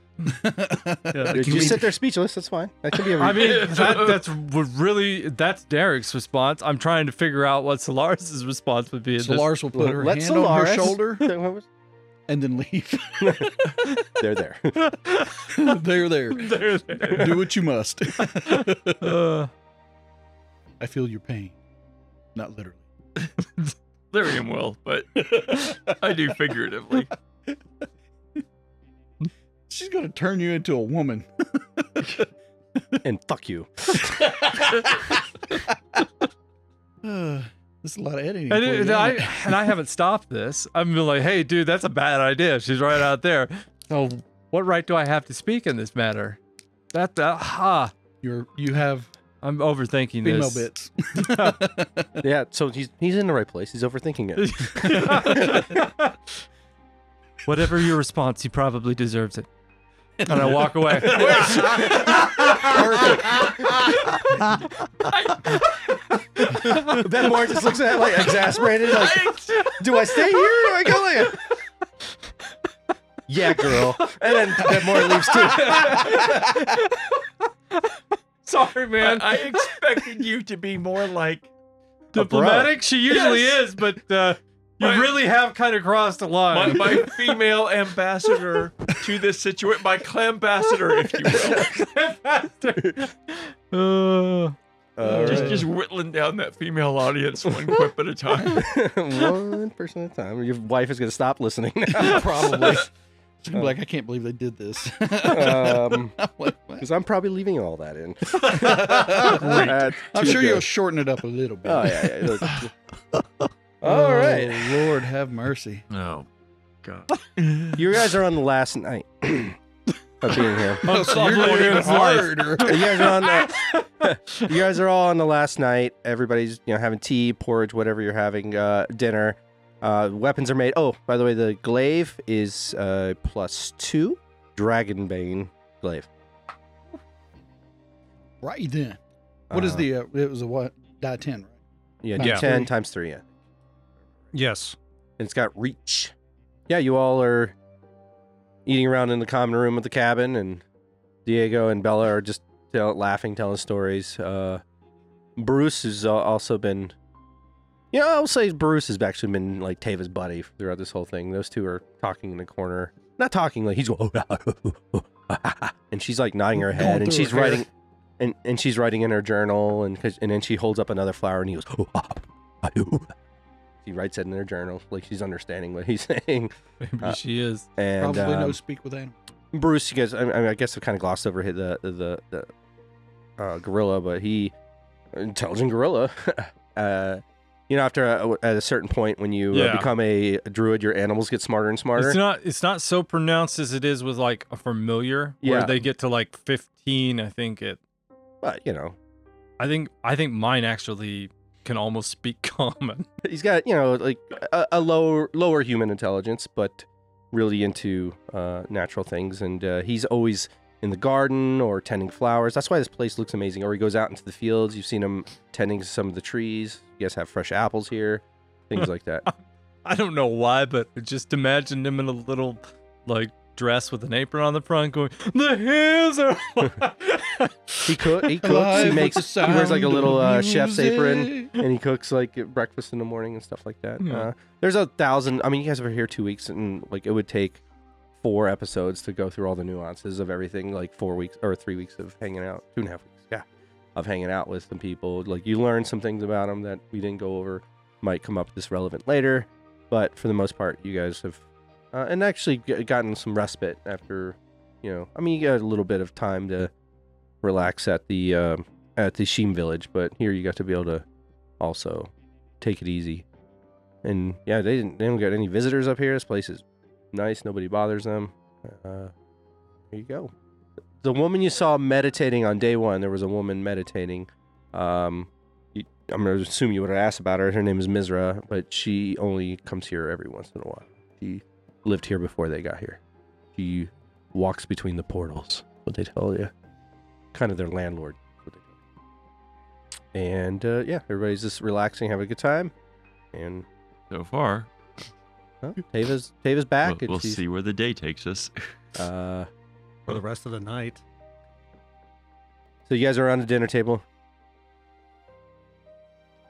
Dude, you sit there speechless. That's fine. That could be a. I mean, that, that's what really that's Derek's response. I'm trying to figure out what Solaris's response would be. At. Solaris will put her Let hand on her shoulder and then leave. They're there. there, there. There, there. Do what you must. Uh, I feel your pain, not literally. Lirium will, but I do figuratively. She's gonna turn you into a woman. And fuck you. Uh, There's a lot of editing. and, it- I and I haven't stopped this. I'm been like, hey, dude, that's a bad idea. She's right out there. So, what right do I have to speak in this matter? That uh, ha, You're you have I'm overthinking female this. bits. Yeah, so he's he's in the right place. He's overthinking it. Whatever your response, he probably deserves it. And I walk away. Bevmorra just looks at it like exasperated. Like, do I stay here? Or do I go there? yeah, girl. And then Bevmorra leaves too. Sorry, man. I expected you to be more like Diplomatic, she usually Yes. is, but uh, you My- really have kind of crossed the line. my female ambassador to this situation, my clambasador, if you will. uh, All Just, right. just whittling down that female audience one quip at a time. One person at a time. Your wife is going to stop listening now. Probably. She's gonna be like, I can't believe they did this. Um, I'm because I'm probably leaving all that in. I'm I'm sure you'll shorten it up a little bit. Oh yeah. yeah. All right. Oh, Lord have mercy. Oh, God. You guys are on the last night of being here. Oh, so you're going even harder. You guys are on the, You guys are all on the last night. Everybody's you know having tea, porridge, whatever you're having, uh, dinner. Uh, weapons are made. Oh, by the way, the glaive is uh, plus two. Dragonbane glaive. Right then. What is Uh, the? Uh, it was a what? Die ten, right? Yeah, Yeah. ten Three. times three. Yeah, Yes. and it's got reach. Yeah, you all are eating around in the common room of the cabin, and Diego and Bella are just tell, laughing, telling stories. Uh, Bruce has also been, Yeah, I'll say Bruce has actually been like Tava's buddy throughout this whole thing. Those two are talking in the corner, not talking like he's going, and she's like nodding her head, and she's writing, and and she's writing in her journal, and 'cause- and then she holds up another flower, and he goes, he writes it in her journal, like she's understanding what he's saying, Maybe Uh, she is. and Probably no um, speak with animals. Bruce, you guys, I, I, mean, I guess I've kind of glossed over hit the the the uh, gorilla, but he intelligent gorilla. uh, you know, after a, at a certain point when you uh, become a, druid, your animals get smarter and smarter. It's not. It's not so pronounced as it is with like a familiar, Yeah. where they get to like 15. I think it. but you know, I think. I think mine actually can almost speak common. he's got you know like a, a lower lower human intelligence, but really into uh, natural things, and uh, he's always in the garden or tending flowers. That's why this place looks amazing. Or he goes out into the fields. You've seen him tending to some of the trees. You guys have fresh apples here, things like that. I don't know why, but I just imagine him in a little like dress with an apron on the front, going, "The hills are." He cook. He cooks. Alive He makes. He wears like a little uh, chef's apron, and he cooks like breakfast in the morning and stuff like that. Yeah. Uh, there's a thousand. I mean, you guys were here two weeks, and like it would take four episodes to go through all the nuances of everything. Like four weeks or three weeks of hanging out, two and a half weeks, yeah, of hanging out with some people. Like you learn some things about them that we didn't go over. Might come up this relevant later, but for the most part, you guys have, uh, and actually g- gotten some respite after. You know, I mean, you got a little bit of time to relax at the um, at the Sheem village, but here you got to be able to also take it easy. And yeah, they didn't they don't get any visitors up here. This place is nice. Nobody bothers them. Uh, here you go. The woman you saw meditating on day one, there was a woman meditating. Um, you, I'm gonna assume you would have asked about her. Her name is Mizra, but she only comes here every once in a while. She lived here before they got here. She walks between the portals. What they tell you kind of their landlord. what they do. And uh, yeah, everybody's just relaxing, having a good time. And So far, huh, Tava's Tava's back. we'll, we'll see where the day takes us. Uh, For the rest of the night. so you guys are around the dinner table.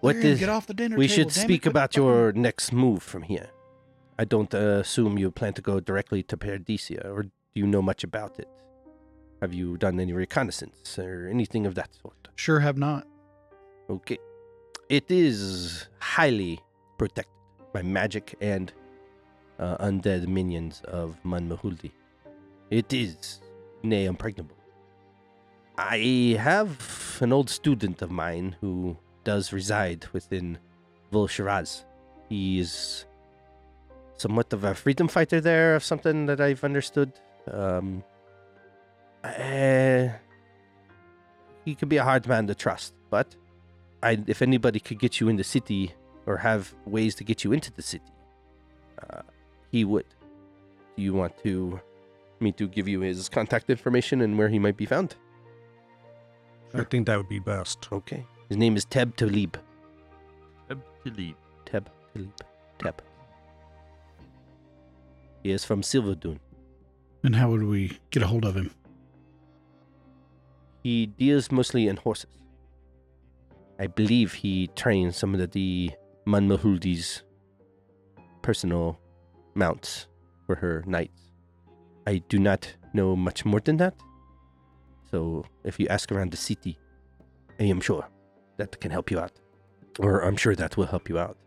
What We're get off the dinner We table, should damn speak quit about your next move from here. I don't uh, assume you plan to go directly to Paradisia, or do you know much about it? Have you done any reconnaissance or anything of that sort? Sure have not. Okay. It is highly protected by magic and uh, undead minions of Manmahuldi. It is nay impregnable. I have an old student of mine who does reside within Volsharaz. He is somewhat of a freedom fighter there, of something that I've understood. Um, eh, he could be a hard man to trust, but I, if anybody could get you in the city or have ways to get you into the city, uh, he would. Do you want to me to give you his contact information and where he might be found? I think that would be best. Okay. His name is Teb Talib. Delete. Teb Talib. Teb. He is from Silverdune. And how would we get a hold of him? He deals mostly in horses. I believe he trains some of the, Manmahuldi's personal mounts for her knights. I do not know much more than that. So if you ask around the city, I am sure that can help you out. Or I'm sure that will help you out.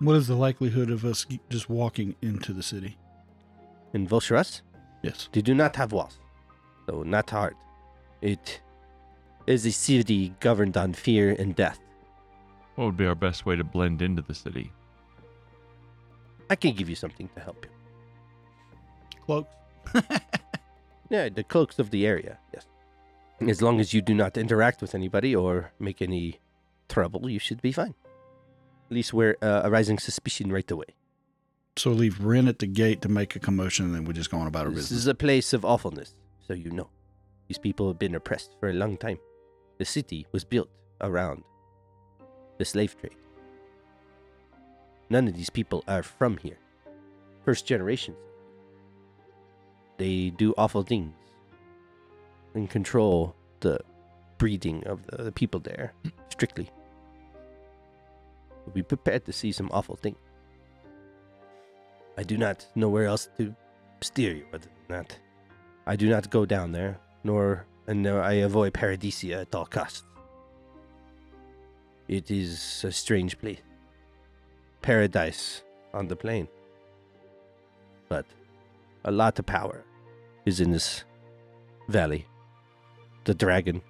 What is the likelihood of us just walking into the city? In Volsharaz, Yes. they do not have walls. So not hard. It is a city governed on fear and death. What would be our best way to blend into the city? I can give you something to help you. Cloaks. Yeah, the cloaks of the area, yes. As long as you do not interact with anybody or make any trouble, you should be fine. At least we're uh, arising suspicion right away. So leave Ren at the gate to make a commotion, and then we just go on about our This business. is a place of awfulness, so you know. These people have been oppressed for a long time. The city was built around the slave trade. None of these people are from here. First generations. They do awful things and control the breeding of the, the people there strictly. Be prepared to see some awful things. I do not know where else to steer you other than that. I do not go down there, nor and I avoid Paradisia at all costs. It is a strange place. Paradise on the plain. But a lot of power is in this valley. The dragon,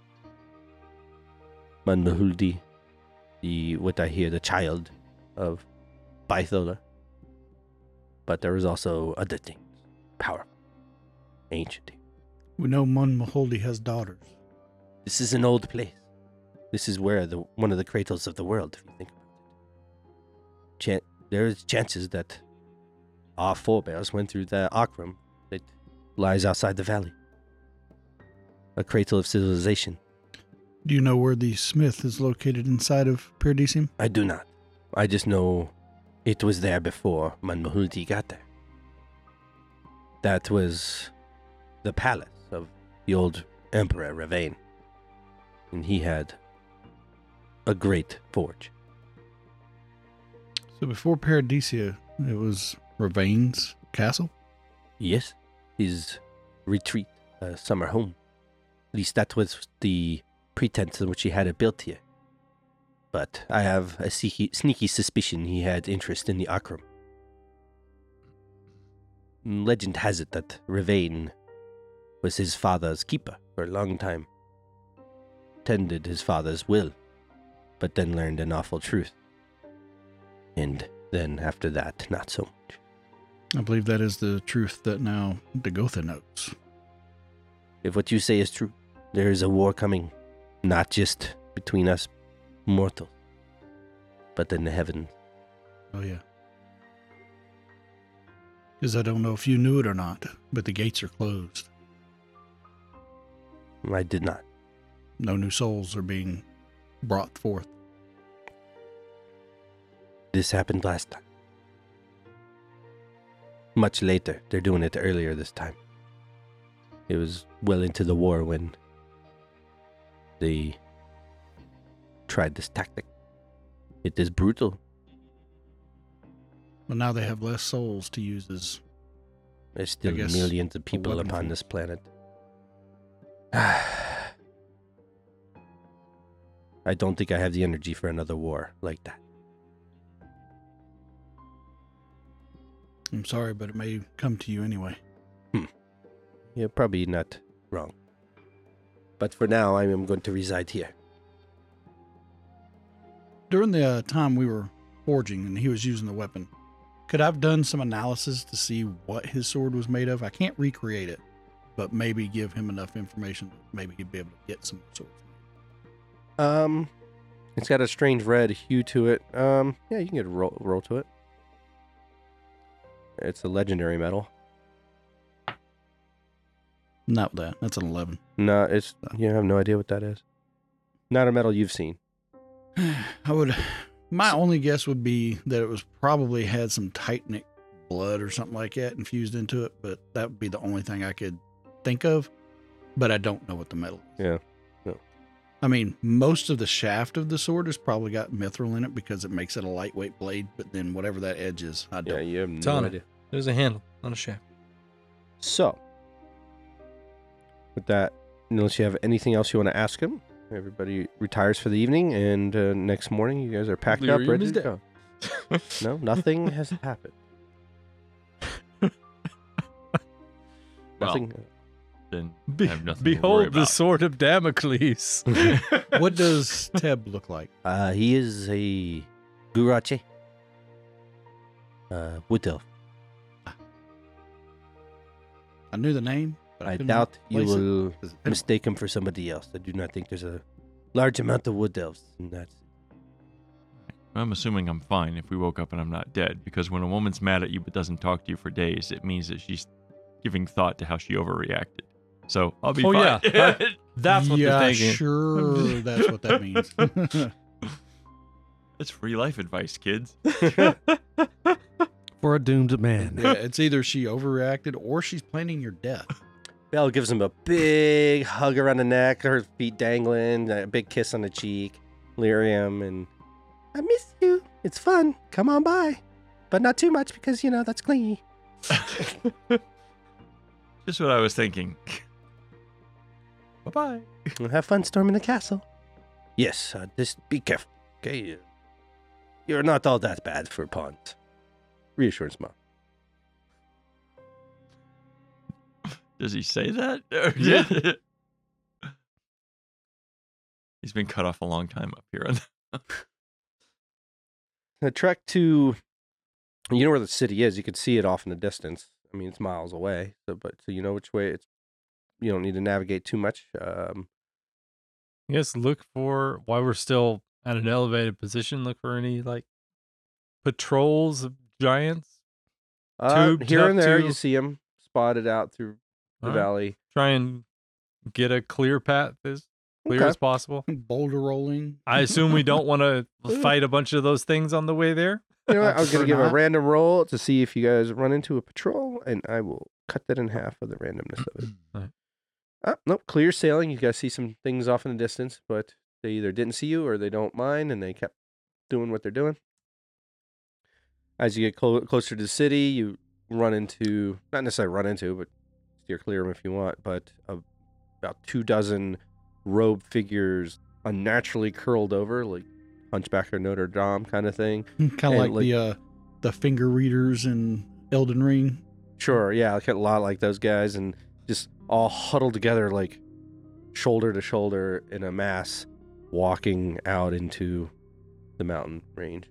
Manmahuldi, the what I hear, the child of Bythola. But there is also other things, powerful, ancient. We know Manmahuldi has daughters. This is an old place. This is where the one of the cradles of the world, if you think about it. Chan- there's chances that our forebears went through the Akram that lies outside the valley. A cradle of civilization. Do you know where the smith is located inside of Paradisia? I do not. I just know it was there before Manmahuldi got there. That was the palace of the old Emperor Ravain. And he had a great forge. So before Paradisia, it was Ravain's castle? Yes, his retreat, uh, summer home. At least that was the pretense in which he had it built here. But I have a sneaky, sneaky suspicion he had interest in the Akram. Legend has it that Ravain was his father's keeper for a long time. Tended his father's will, but then learned an awful truth. And then after that, not so much. I believe that is the truth that now Dagotha knows. If what you say is true, there is a war coming, not just between us mortals, but in the heavens. Oh, yeah. Because I don't know if you knew it or not, but the gates are closed. I did not. No new souls are being brought forth. This happened last time. Much later. They're doing it earlier this time. It was well into the war when they tried this tactic. It is brutal. But now they have less souls to use as. There's still guess millions of people upon this planet. I don't think I have the energy for another war like that. I'm sorry, but it may come to you anyway. Hmm. You're probably not wrong. But for now, I am going to reside here. During the uh, time we were forging and he was using the weapon, could I have done some analysis to see what his sword was made of? I can't recreate it, but maybe give him enough information. that Maybe he'd be able to get some swords. Um, it's got a strange red hue to it. Um, yeah, you can get a roll, roll to it. It's a legendary metal. Not that. That's an 11. No, it's you have no idea what that is. Not a metal you've seen. I would. My only guess would be that it was probably had some Titanic blood or something like that infused into it, but that would be the only thing I could think of. But I don't know what the metal is. Yeah, no. I mean, most of the shaft of the sword has probably got mithril in it because it makes it a lightweight blade, but then whatever that edge is, I don't. Yeah, you have It's no on it. idea. There's a handle, on a shaft. So, with that, unless you have anything else you want to ask him, everybody retires for the evening, and uh, next morning you guys are packed up, ready to go. No, nothing has happened. Well, then Be- I have nothing to worry behold the sword of Damocles. What does Teb look like? Uh, he is a Gurache. Uh, wood elf. I knew the name, but I, I doubt you will Does it fit mistake him for somebody else. I do not think there's a large amount of wood elves in that. I'm assuming I'm fine if we woke up and I'm not dead, because when a woman's mad at you but doesn't talk to you for days, it means that she's giving thought to how she overreacted. So I'll be Oh, fine. yeah. That's what yeah, they're thinking. sure. That's what that means. That's free life advice, kids. For a doomed man. yeah, it's either she overreacted or she's planning your death. Belle gives him a big hug around the neck, her feet dangling, a big kiss on the cheek. Lirium and I miss you. It's fun. Come on by, but not too much because you know that's clingy. Just what I was thinking. bye bye. Have fun storming the castle. Yes, uh, just be careful, okay? You're not all that bad for pawns. Reassurance, mom. Does he say that? Yeah. He's been cut off a long time up here. The trek to, you know where the city is. You can see it off in the distance. I mean, it's miles away, so but so you know which way it's. You don't need to navigate too much. Um, I guess look for while we're still at an elevated position. Look for any like patrols of giants. uh, here and there, to- you see them spotted out through the All right. valley. Try and get a clear path as clear Okay. as possible. Boulder rolling. I assume we don't want to fight a bunch of those things on the way there. You know what? I was prefer going to give a not. random roll to see if you guys run into a patrol, and I will cut that in half of the randomness of it. Alright. Ah, nope, clear sailing. You guys see some things off in the distance, but they either didn't see you or they don't mind, and they kept doing what they're doing. As you get clo- closer to the city, you run into not necessarily run into, but steer clear of them if you want. But a, about two dozen robe figures, unnaturally curled over, like Hunchback of Notre Dame kind of thing. kind of like, like- the uh, the finger readers in Elden Ring. Sure, yeah, like a lot like those guys, and just all huddled together, like shoulder to shoulder in a mass, walking out into the mountain range.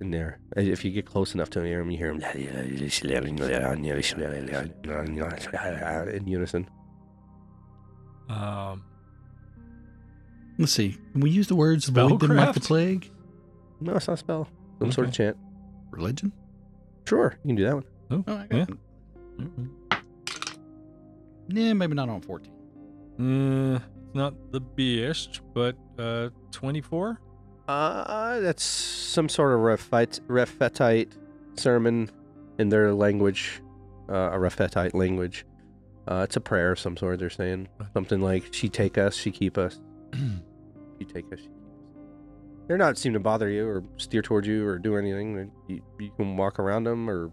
But In there, if you get close enough to them, you hear them in unison. Um, Let's see. Can we use the words "void them like the plague"? No, it's not a spell. Some sort of chant. Religion? Sure, you can do that one. oh, Oh, I got yeah. it. Yeah, maybe not on fourteen. Uh, it's not the best, but uh, 24. Uh, that's some sort of Rephite, Rephetite sermon in their language, uh, a Rephetite language. Uh, it's a prayer of some sort. They're saying something like, "She take us, she keep us. she take us, she keep us." They're not seem to bother you or steer towards you or do anything. You, you can walk around them or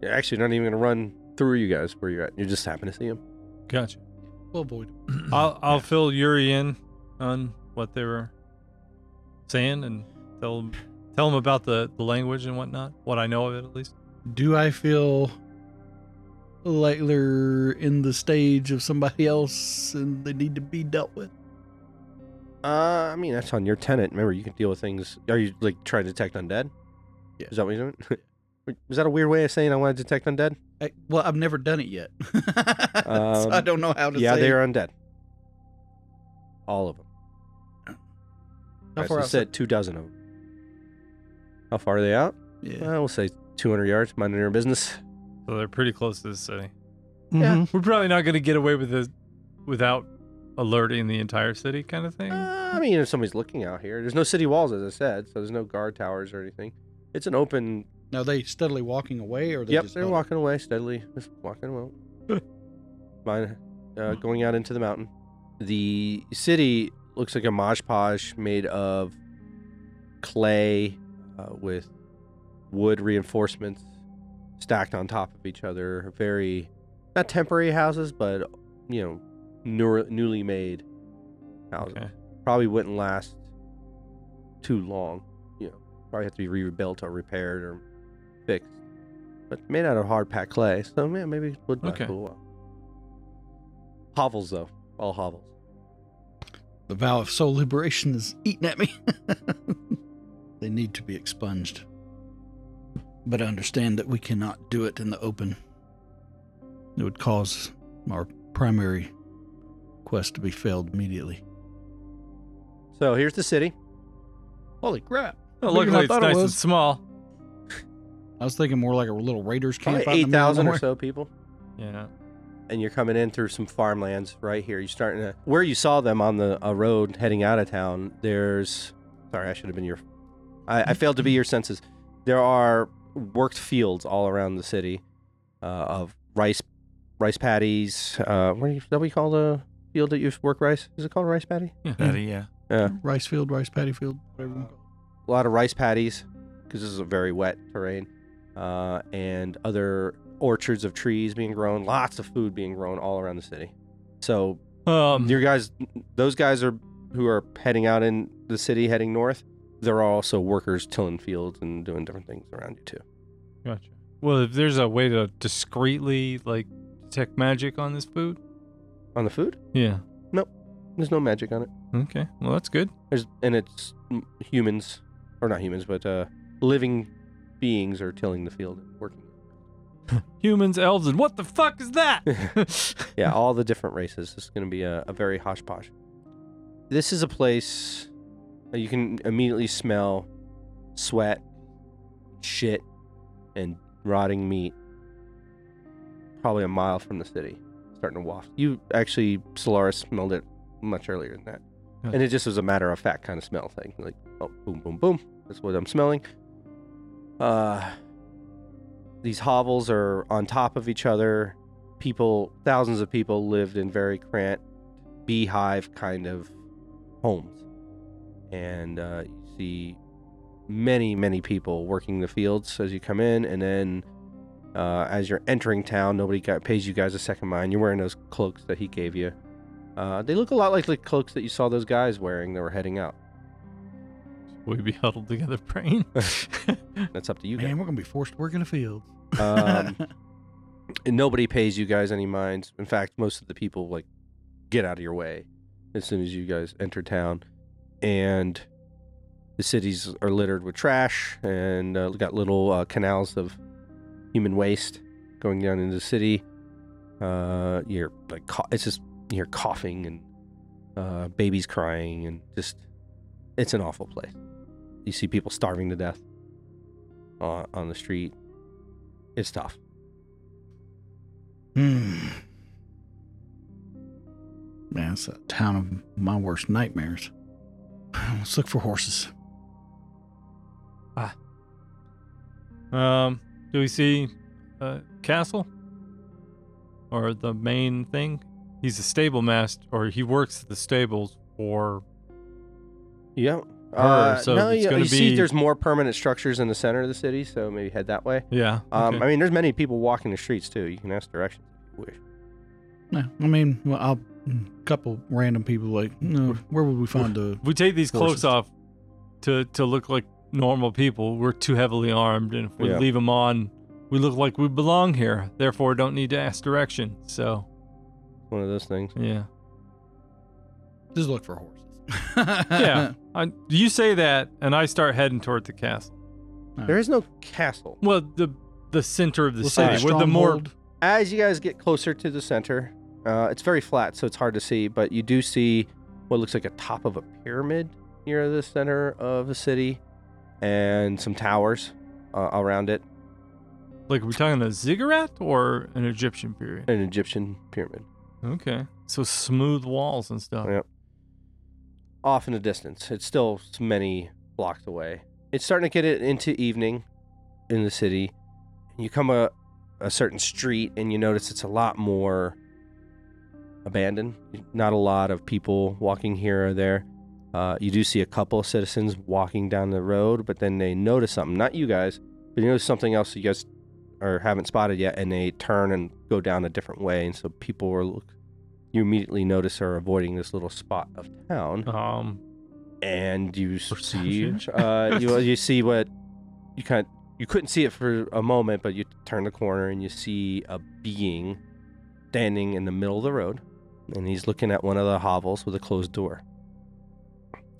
you're actually not even going to run through you guys where you're at. You just happen to see them. Gotcha. We'll avoid. I'll I'll fill Uri in on what they were saying and tell him tell him about the the language and whatnot. What I know of it at least. Do I feel like they're in the stage of somebody else and they need to be dealt with? Uh, I mean, that's on your tenant. Remember, you can deal with things. Are you like trying to detect undead? Yeah. Is that what you're doing? Was that a weird way of saying I want to detect undead? I, well, I've never done it yet, so I Um, don't know how to. yeah, say they are undead. All of them. How As far I outside- said, two dozen of them. How far are they out? Yeah. Well, we'll say 200 yards, minding their business. So they're pretty close to the city. Yeah. Mhm. We're probably not going to get away with this without alerting the entire city, kind of thing. Uh, I mean, if somebody's looking out here, there's no city walls, as I said, so there's no guard towers or anything. It's an open. Now, are they steadily walking away, or they yep, just they're huddle? walking away steadily, just walking away. Mine, uh, going out into the mountain. The city looks like a mosh posh made of clay uh, with wood reinforcements stacked on top of each other. Very, not temporary houses, but you know, newer, newly made houses. Okay. Probably wouldn't last too long. You know, probably have to be rebuilt or repaired or fixed. But made out of hard packed clay, so yeah, maybe it would last Okay. a little while. Hovels though, all hovels. The vow of soul liberation is eating at me. they need to be expunged. But I understand that we cannot do it in the open. It would cause our primary quest to be failed immediately. So here's the city. Holy crap. Oh, Bigger than I luckily, it's thought it nice and was. small. I was thinking more like a little raiders camp. Probably out in the middle of 8,000 or nowhere. so people. Yeah. And you're coming in through some farmlands right here. You're starting to where you saw them on the a road heading out of town. There's sorry, I should have been your. I, I failed to be your senses. There are worked fields all around the city uh, of rice, rice paddies. Uh, what do you is that what you call the field that you work rice? Is it called a rice paddy? Daddy, yeah. Yeah, Rice field, rice paddy field, whatever you want to a lot of rice paddies because this is a very wet terrain, uh, and other orchards of trees being grown. Lots of food being grown all around the city. So Um, your guys, those guys are who are heading out in the city, heading north. There are also workers tilling fields and doing different things around you too. gotcha. Well, if there's a way to discreetly like detect magic on this food, On the food, yeah. Nope, there's no magic on it. Okay. Well, that's good. There's and it's humans, or not humans, but uh, living beings are tilling the field and working. Humans, elves, and what the fuck is that? yeah, all the different races. This is going to be a, a very hosh posh. This is a place you can immediately smell sweat, shit, and rotting meat. Probably a mile from the city, starting to waft. You actually, Solaris smelled it much earlier than that, Yeah. and it just was a matter of fact kind of smell thing. Like, oh, boom, boom, boom. That's what I'm smelling. Uh, these hovels are on top of each other people, thousands of people lived in very cramped beehive kind of homes. And uh, you see many, many people working the fields as you come in. And then uh, as you're entering town, nobody got, pays you guys a second mind. You're wearing those cloaks that he gave you. Uh, they look a lot like the cloaks that you saw those guys wearing that were heading out. we be huddled together praying. That's up to you guys. We're gonna be forced to work in the fields. Um, and nobody pays you guys any minds. In fact, most of the people like get out of your way as soon as you guys enter town, and the cities are littered with trash and uh, got little uh, canals of human waste going down into the city. Uh, you're like cou- it's just you're coughing and uh, babies crying and just it's an awful place. You see people starving to death uh, on the street. It's tough. Hmm. Man, it's a town of my worst nightmares. Let's look for horses. Ah. Um, do we see uh, castle or the main thing? He's a stable master, or he works at the stables for. Yeah. Her, Uh, so no, it's you, gonna you see there's more permanent structures in the center of the city, so maybe head that way. Yeah. Um, okay. I mean, there's many people walking the streets too. You can ask directions if you wish. Yeah, I mean, well, I'll a couple random people like, no, where would we find a? If we take these cloaks off to to look like normal people. We're too heavily armed, and if we Yeah. leave them on, we look like we belong here. Therefore, don't need to ask direction. So, One of those things. yeah, Just look for horses. Yeah. I, you say that, and I start heading toward the castle. There is no castle. Well, the the center of the We'll find a city, with the more stronghold. As you guys get closer to the center, uh, it's very flat, so it's hard to see. But you do see what looks like a top of a pyramid near the center of the city, and some towers uh, around it. like, are we talking a ziggurat or an Egyptian period? An Egyptian pyramid. Okay, so smooth walls and stuff. Yeah. Off in the distance, it's still many blocks away. It's starting to get it into evening in the city. You come a a certain street and you notice it's a lot more abandoned. Not a lot of people walking here or there. Uh, you do see a couple of citizens walking down the road, but then they notice something. Not you guys, but you notice something else you guys or haven't spotted yet, and they turn and go down a different way. And so people are look. You immediately notice her avoiding this little spot of town Um, and you see Perception? uh, you you see what you kind you couldn't see it for a moment, but you turn the corner and you see a being standing in the middle of the road, and he's looking at one of the hovels with a closed door.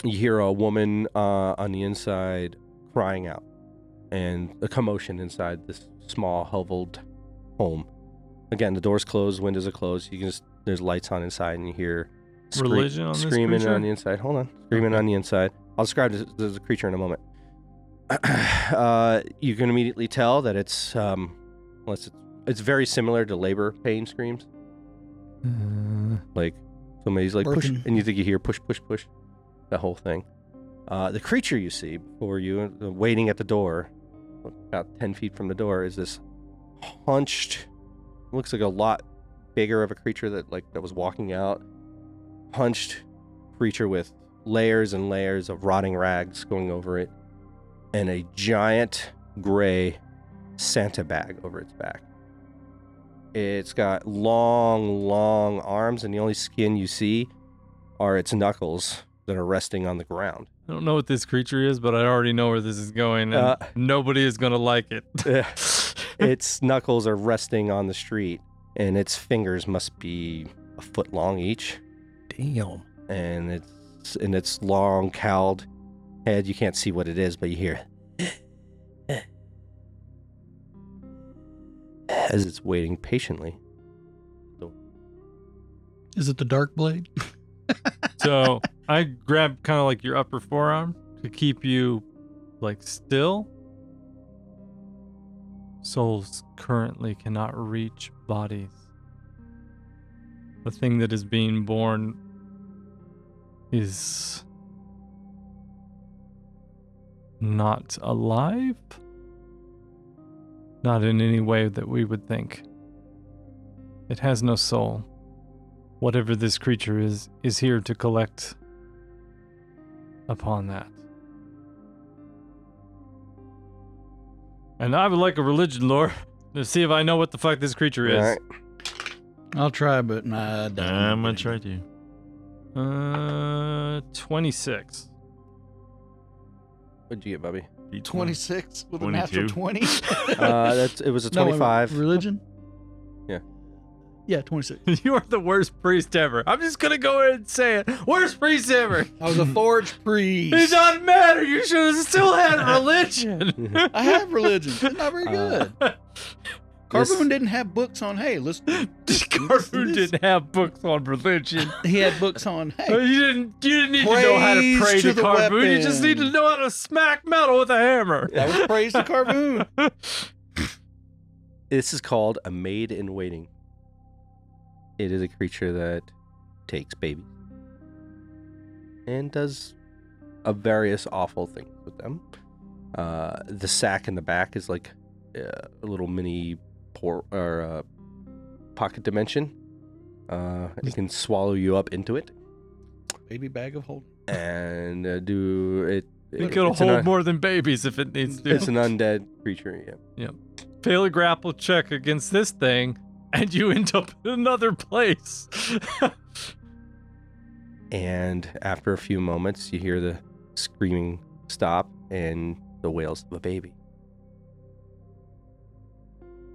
You hear a woman uh, on the inside crying out, and a commotion inside this small hoveled home. Again, the door's closed, windows are closed. You can just there's lights on inside, and you hear scre- Religion on screaming creature? on the inside. Hold on, screaming Okay. on the inside. I'll describe this as a creature in a moment. uh, you can immediately tell that it's um, well, it's, it's very similar to labor pain screams. uh, Like somebody's like push, and you think you hear push, push, push, the whole thing. Uh, the creature you see before you, uh, waiting at the door, about ten feet from the door, is this hunched. Looks like a lot bigger of a creature that like that was walking out. Hunched creature with layers and layers of rotting rags going over it. and a giant gray Santa bag over its back. It's got long, long arms, and the only skin you see are its knuckles that are resting on the ground. I don't know what this creature is, but I already know where this is going, and Uh, nobody is gonna like it. its knuckles are resting on the street, and its fingers must be a foot long each. Damn. And it's in its long, cowled head. You can't see what it is, but you hear as it's waiting patiently. Is it the dark blade? so I grab kind of like your upper forearm to keep you like still. Souls currently cannot reach bodies. The thing that is being born is not alive. Not in any way that we would think. It has no soul whatever this creature is, is here to collect upon that. And I would like a religion lore to see if I know what the fuck this creature is. Alright. I'll try, but nah, I doubt I'm gonna try to. Uh, 26. What'd you get, Bubby? 26 with a natural 20. Uh, that's it was a No, wait, wait, twenty-five. religion? Yeah. Yeah, 26. you are the worst priest ever. I'm just gonna go ahead and say it. Worst priest ever. I was a forge priest. It doesn't matter. You should have still had religion. I have religion. It's not very Uh, good. This- Carboon didn't have books on, hey, let's do this, do this, do Carboon didn't have books on religion. He had books on, Uh, hey, You didn't. You didn't need to know how to pray to to, Carboon. You just need to know how to smack metal with a hammer. that was praise to Carboon. This is called a maid in waiting. It is a creature that takes babies and does a various awful things with them. Uh, the sack in the back is like uh, a little mini por- or uh, pocket dimension. Uh, it can swallow you up into it Baby bag of holding. and uh, do it. It it- could it's hold un- more than babies if it needs to. It's an undead creature. Yeah. Yeah. Fail a grapple check against this thing, and you end up in another place. And after a few moments, you hear the screaming stop and the wails of a baby.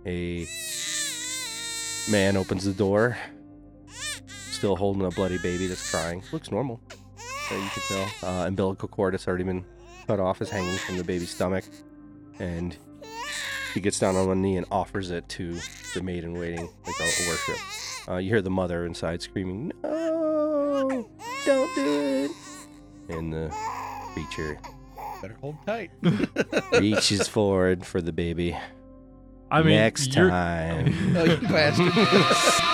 A man opens the door, still holding a bloody baby that's crying. Looks normal, uh, you can tell. Uh, umbilical cord has already been cut off, is hanging from the baby's stomach. And he gets down on one knee and offers it to the maid in waiting, like a, a worship. Uh, you hear the mother inside screaming, No, don't do it. And the creature Better hold tight. reaches forward for the baby. I mean, Next you're- time. oh, you bastard.